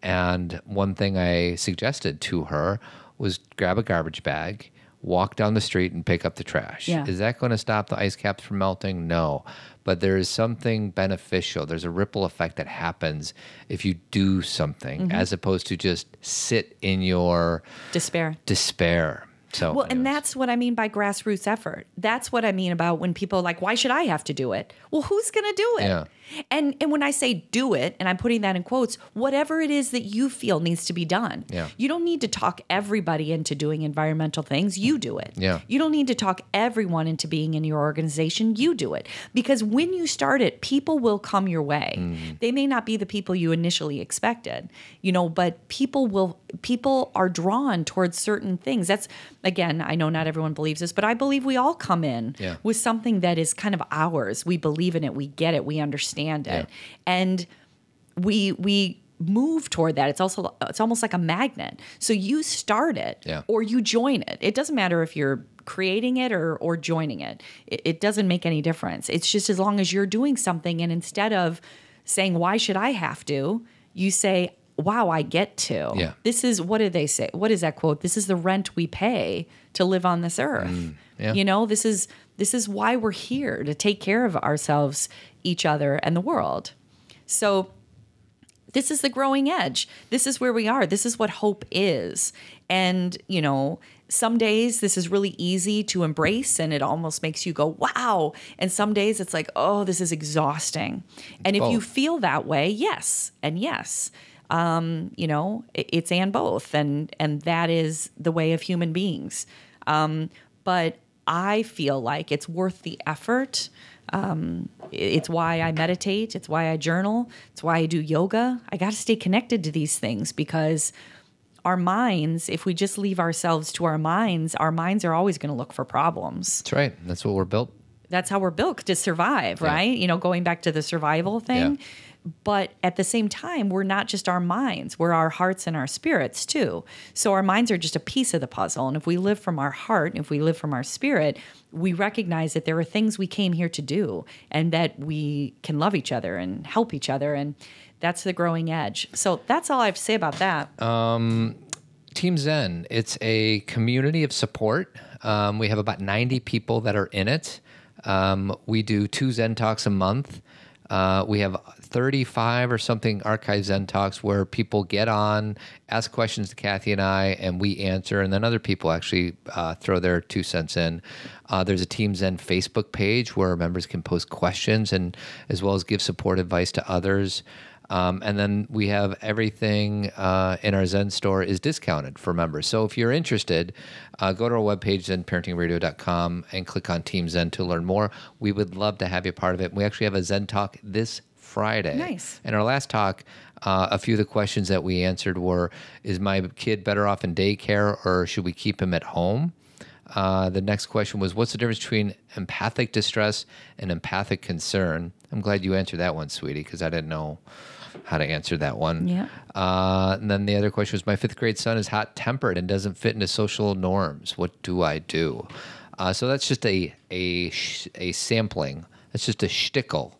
[SPEAKER 1] And one thing I suggested to her was grab a garbage bag, walk down the street, and pick up the trash.
[SPEAKER 2] Yeah.
[SPEAKER 1] Is that going to stop the ice caps from melting? No. But there is something beneficial. There's a ripple effect that happens if you do something
[SPEAKER 2] Mm-hmm.
[SPEAKER 1] as opposed to just sit in your
[SPEAKER 2] despair
[SPEAKER 1] despair. So,
[SPEAKER 2] Well, and that's what I mean by grassroots effort. That's what I mean about when people are like, why should I have to do it? Well, who's going to do it?
[SPEAKER 1] Yeah.
[SPEAKER 2] And and when I say do it, and I'm putting that in quotes, whatever it is that you feel needs to be done.
[SPEAKER 1] Yeah.
[SPEAKER 2] You don't need to talk everybody into doing environmental things. You do it.
[SPEAKER 1] Yeah.
[SPEAKER 2] You don't need to talk everyone into being in your organization. You do it. Because when you start it, people will come your way.
[SPEAKER 1] Mm.
[SPEAKER 2] They may not be the people you initially expected, you know, but people will people are drawn towards certain things. That's again, I know not everyone believes this, but I believe we all come in
[SPEAKER 1] Yeah.
[SPEAKER 2] with something that is kind of ours. We believe in it, we get it, we understand it.
[SPEAKER 1] Yeah.
[SPEAKER 2] And we we move toward that it's also it's almost like a magnet so you start it
[SPEAKER 1] Yeah.
[SPEAKER 2] or you join it it doesn't matter if you're creating it or or joining it. it it doesn't make any difference it's just as long as you're doing something and instead of saying why should i have to you say wow i get to
[SPEAKER 1] Yeah.
[SPEAKER 2] this is what did they say what is that quote this is the rent we pay to live on this earth
[SPEAKER 1] Mm, yeah.
[SPEAKER 2] you know this is this is why we're here to take care of ourselves each other and the world so this is the growing edge. This is where we are. This is what hope is. And, you know, some days this is really easy to embrace and it almost makes you go, wow. And some days it's like, oh, this is exhausting. And if you feel that way, yes, and yes. Um, you know, it's and both. And and that is the way of human beings. Um, but I feel like it's worth the effort. Um, it's why I meditate. It's why I journal. It's why I do yoga. I got to stay connected to these things because our minds, if we just leave ourselves to our minds, our minds are always going to look for problems.
[SPEAKER 1] That's right. That's what we're built.
[SPEAKER 2] That's how we're built to survive, right? You know, going back to the survival thing.
[SPEAKER 1] Yeah.
[SPEAKER 2] But at the same time, we're not just our minds, we're our hearts and our spirits too. So our minds are just a piece of the puzzle. And if we live from our heart, if we live from our spirit, we recognize that there are things we came here to do and that we can love each other and help each other. And that's the growing edge. So that's all I have to say about that.
[SPEAKER 1] Team Zen, it's a community of support. Um, we have about 90 people that are in it. Um, we do two Zen Talks a month. Uh, we have 35 or something archive Zen Talks where people get on, ask questions to Cathy and I, and we answer, and then other people actually uh, throw their two cents in. Uh, there's a Team Zen Facebook page where members can post questions and as well as give support advice to others. Um, and then we have everything uh, in our Zen store is discounted for members. So if you're interested, uh, go to our webpage, zenparentingradio.com, and click on Team Zen to learn more. We would love to have you part of it. We actually have a Zen talk this Friday.
[SPEAKER 2] Nice.
[SPEAKER 1] And our last talk, uh, a few of the questions that we answered were Is my kid better off in daycare or should we keep him at home? Uh, the next question was What's the difference between empathic distress and empathic concern? I'm glad you answered that one, sweetie, because I didn't know how to answer that one.
[SPEAKER 2] Yeah.
[SPEAKER 1] Uh, and then the other question was My fifth grade son is hot tempered and doesn't fit into social norms. What do I do? Uh, so that's just a, a, sh- a sampling. That's just a shtickle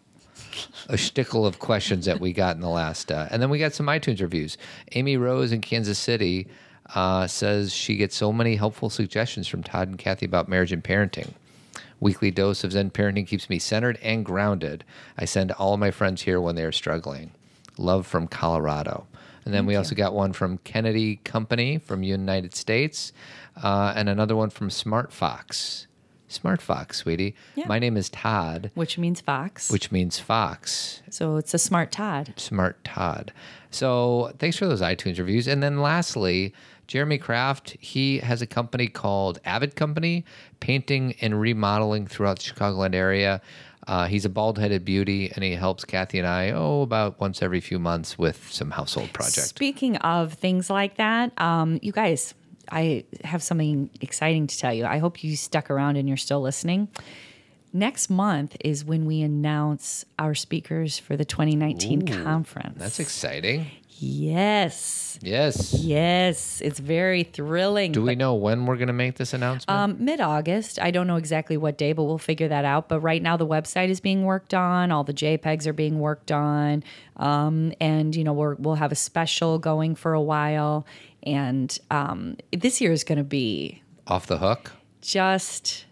[SPEAKER 1] a shtickle of questions that we got in the last. Uh, and then we got some iTunes reviews. Amy Rose in Kansas City uh, says she gets so many helpful suggestions from Todd and Cathy about marriage and parenting. Weekly dose of Zen parenting keeps me centered and grounded. I send all of my friends here when they are struggling. Love from Colorado. And then we also got one from Kennedy Company from United States, uh, and another one from Smart Fox. Smart Fox, sweetie.
[SPEAKER 2] Yeah.
[SPEAKER 1] My name is Todd,
[SPEAKER 2] Which means fox.
[SPEAKER 1] which means fox.
[SPEAKER 2] so it's a smart Todd.
[SPEAKER 1] Smart Todd. So thanks for those iTunes reviews. And then lastly, Jeremy Kraft, he has a company called Avid Company, painting and remodeling throughout the Chicagoland area. Uh, he's a bald headed beauty and he helps Cathy and I, oh, about once every few months with some household projects.
[SPEAKER 2] Speaking of things like that, um, you guys, I have something exciting to tell you. I hope you stuck around and you're still listening. Next month is when we announce our speakers for the 2019 conference.
[SPEAKER 1] That's exciting.
[SPEAKER 2] Yes.
[SPEAKER 1] Yes.
[SPEAKER 2] Yes. It's very thrilling.
[SPEAKER 1] Do we know when we're going to make this announcement?
[SPEAKER 2] Um, Mid August. I don't know exactly what day, but we'll figure that out. But right now, the website is being worked on. All the JPEGs are being worked on, um, and you know we're, we'll have a special going for a while. And um, this year is going to be
[SPEAKER 1] Off the hook?
[SPEAKER 2] just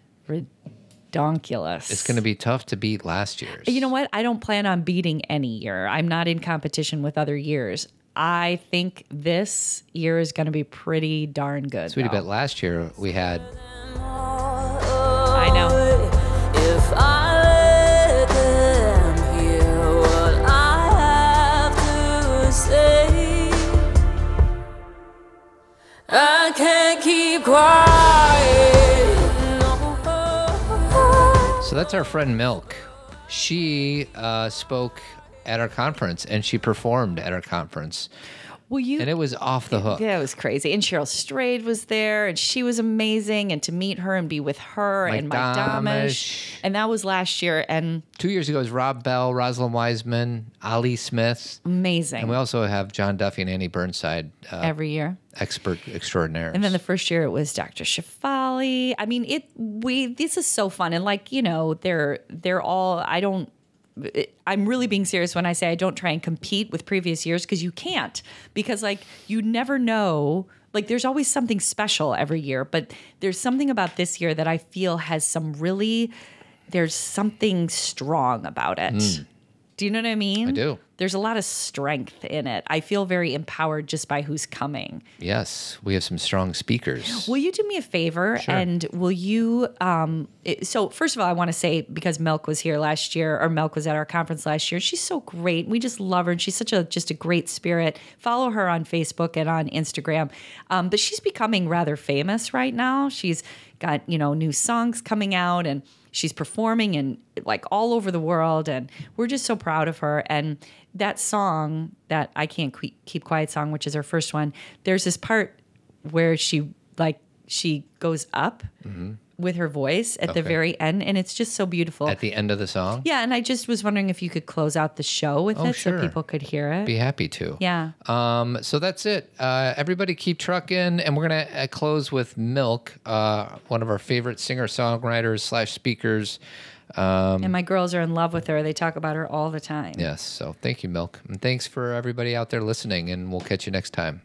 [SPEAKER 2] redonkulous.
[SPEAKER 1] It's going to be tough to beat last year's.
[SPEAKER 2] You know what? I don't plan on beating any year. I'm not in competition with other years. I think this year is going to be pretty darn good.
[SPEAKER 1] Sweetie,
[SPEAKER 2] though.
[SPEAKER 1] but last year we had
[SPEAKER 2] I know.
[SPEAKER 4] If I let them hear what I have to say, I can't keep quiet.
[SPEAKER 1] So that's our friend MILCK. She uh, spoke at our conference and she performed at our conference,
[SPEAKER 2] Will you?
[SPEAKER 1] and it was off the hook.
[SPEAKER 2] Yeah, it was crazy. And Cheryl Strayed was there, and she was amazing. And to meet her and be with her
[SPEAKER 1] Mike
[SPEAKER 2] and Mike
[SPEAKER 1] Domitrz.
[SPEAKER 2] Domitrz. And that was last year, and
[SPEAKER 1] Two years ago it was Rob Bell, Rosalind Wiseman, Ali Smith,
[SPEAKER 2] amazing
[SPEAKER 1] and we also have John Duffy and Annie Burnside, uh,
[SPEAKER 2] every year.
[SPEAKER 1] expert extraordinaires.
[SPEAKER 2] And then the first year it was Dr. Shefali. I mean, it we this is so fun and like, you know, they're they're all I don't I'm really being serious when I say I don't try and compete with previous years because you can't because like you never know like there's always something special every year, but there's something about this year that I feel has some really there's something strong about it. Hmm. Do you know what I mean?
[SPEAKER 1] I do.
[SPEAKER 2] There's a lot of strength in it. I feel very empowered just by who's coming.
[SPEAKER 1] yes, we have some strong speakers.
[SPEAKER 2] Will you do me a favor
[SPEAKER 1] Sure.
[SPEAKER 2] and will you? Um, it- so first of all, I want to say because MILCK was here last year, or MILCK was at our conference last year. She's so great. We just love her, and she's such a just a great spirit. Follow her on Facebook and on Instagram. Um, but she's becoming rather famous right now. She's got you know new songs coming out and she's performing and like all over the world and we're just so proud of her. And that song that i can't keep quiet song which is her first one there's this part where she like she goes up mm-hmm. With her voice at the
[SPEAKER 1] Mm-hmm.
[SPEAKER 2] Very end and it's just so beautiful
[SPEAKER 1] At the end of the song,
[SPEAKER 2] yeah and i just was wondering if you could close out the show with
[SPEAKER 1] Oh,
[SPEAKER 2] it
[SPEAKER 1] sure.
[SPEAKER 2] so people could hear it
[SPEAKER 1] be happy to.
[SPEAKER 2] yeah
[SPEAKER 1] Um, so that's it. Uh, everybody keep trucking, and we're gonna uh, close with MILCK, uh, one of our favorite singer songwriters slash speakers. Um,
[SPEAKER 2] and my girls are in love with her they talk about her all the time
[SPEAKER 1] yes. So thank you, MILCK, and thanks for everybody out there listening. And we'll catch you next time.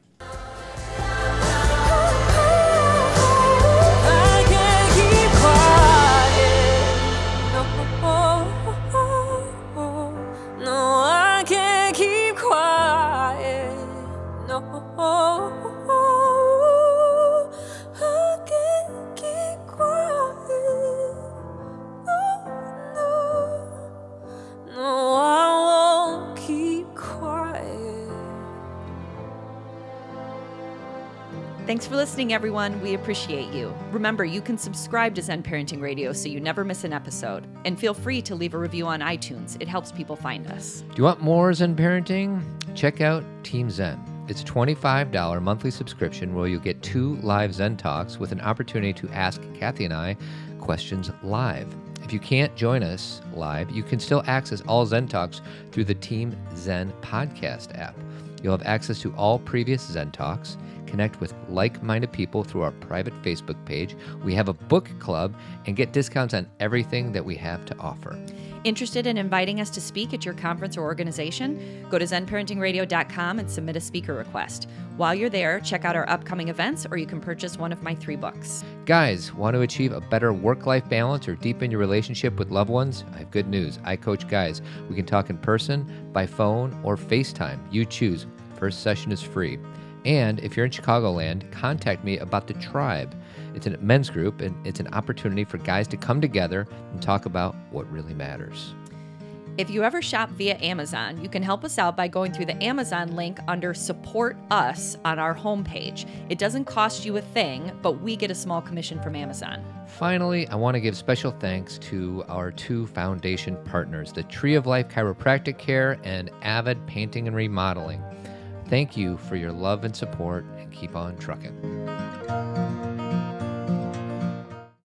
[SPEAKER 2] Thanks for listening, everyone. We appreciate you. Remember, you can subscribe to Zen Parenting Radio so you never miss an episode. And feel free to leave a review on iTunes, it helps people find us.
[SPEAKER 1] Do you want more Zen parenting? Check out Team Zen. It's a $25 monthly subscription where you'll get two live Zen talks with an opportunity to ask Cathy and I questions live. If you can't join us live, you can still access all Zen talks through the Team Zen podcast app. You'll have access to all previous Zen talks, connect with like minded people through our private Facebook page. We have a book club and get discounts on everything that we have to offer.
[SPEAKER 2] Interested in inviting us to speak at your conference or organization? Go to zenparentingradio.com and submit a speaker request. While you're there, check out our upcoming events or you can purchase one of my three books.
[SPEAKER 1] Guys, want to achieve a better work life balance or deepen your relationship with loved ones? I have good news. I coach guys. We can talk in person, by phone, or FaceTime. You choose. First session is free. And if you're in Chicagoland, contact me about the tribe. It's a men's group and it's an opportunity for guys to come together and talk about what really matters.
[SPEAKER 2] If you ever shop via Amazon, you can help us out by going through the Amazon link under Support Us on our homepage. It doesn't cost you a thing, but we get a small commission from Amazon.
[SPEAKER 1] Finally, I want to give special thanks to our two foundation partners, the Tree of Life Chiropractic Care and Avid Painting and Remodeling. Thank you for your love and support, and keep on trucking.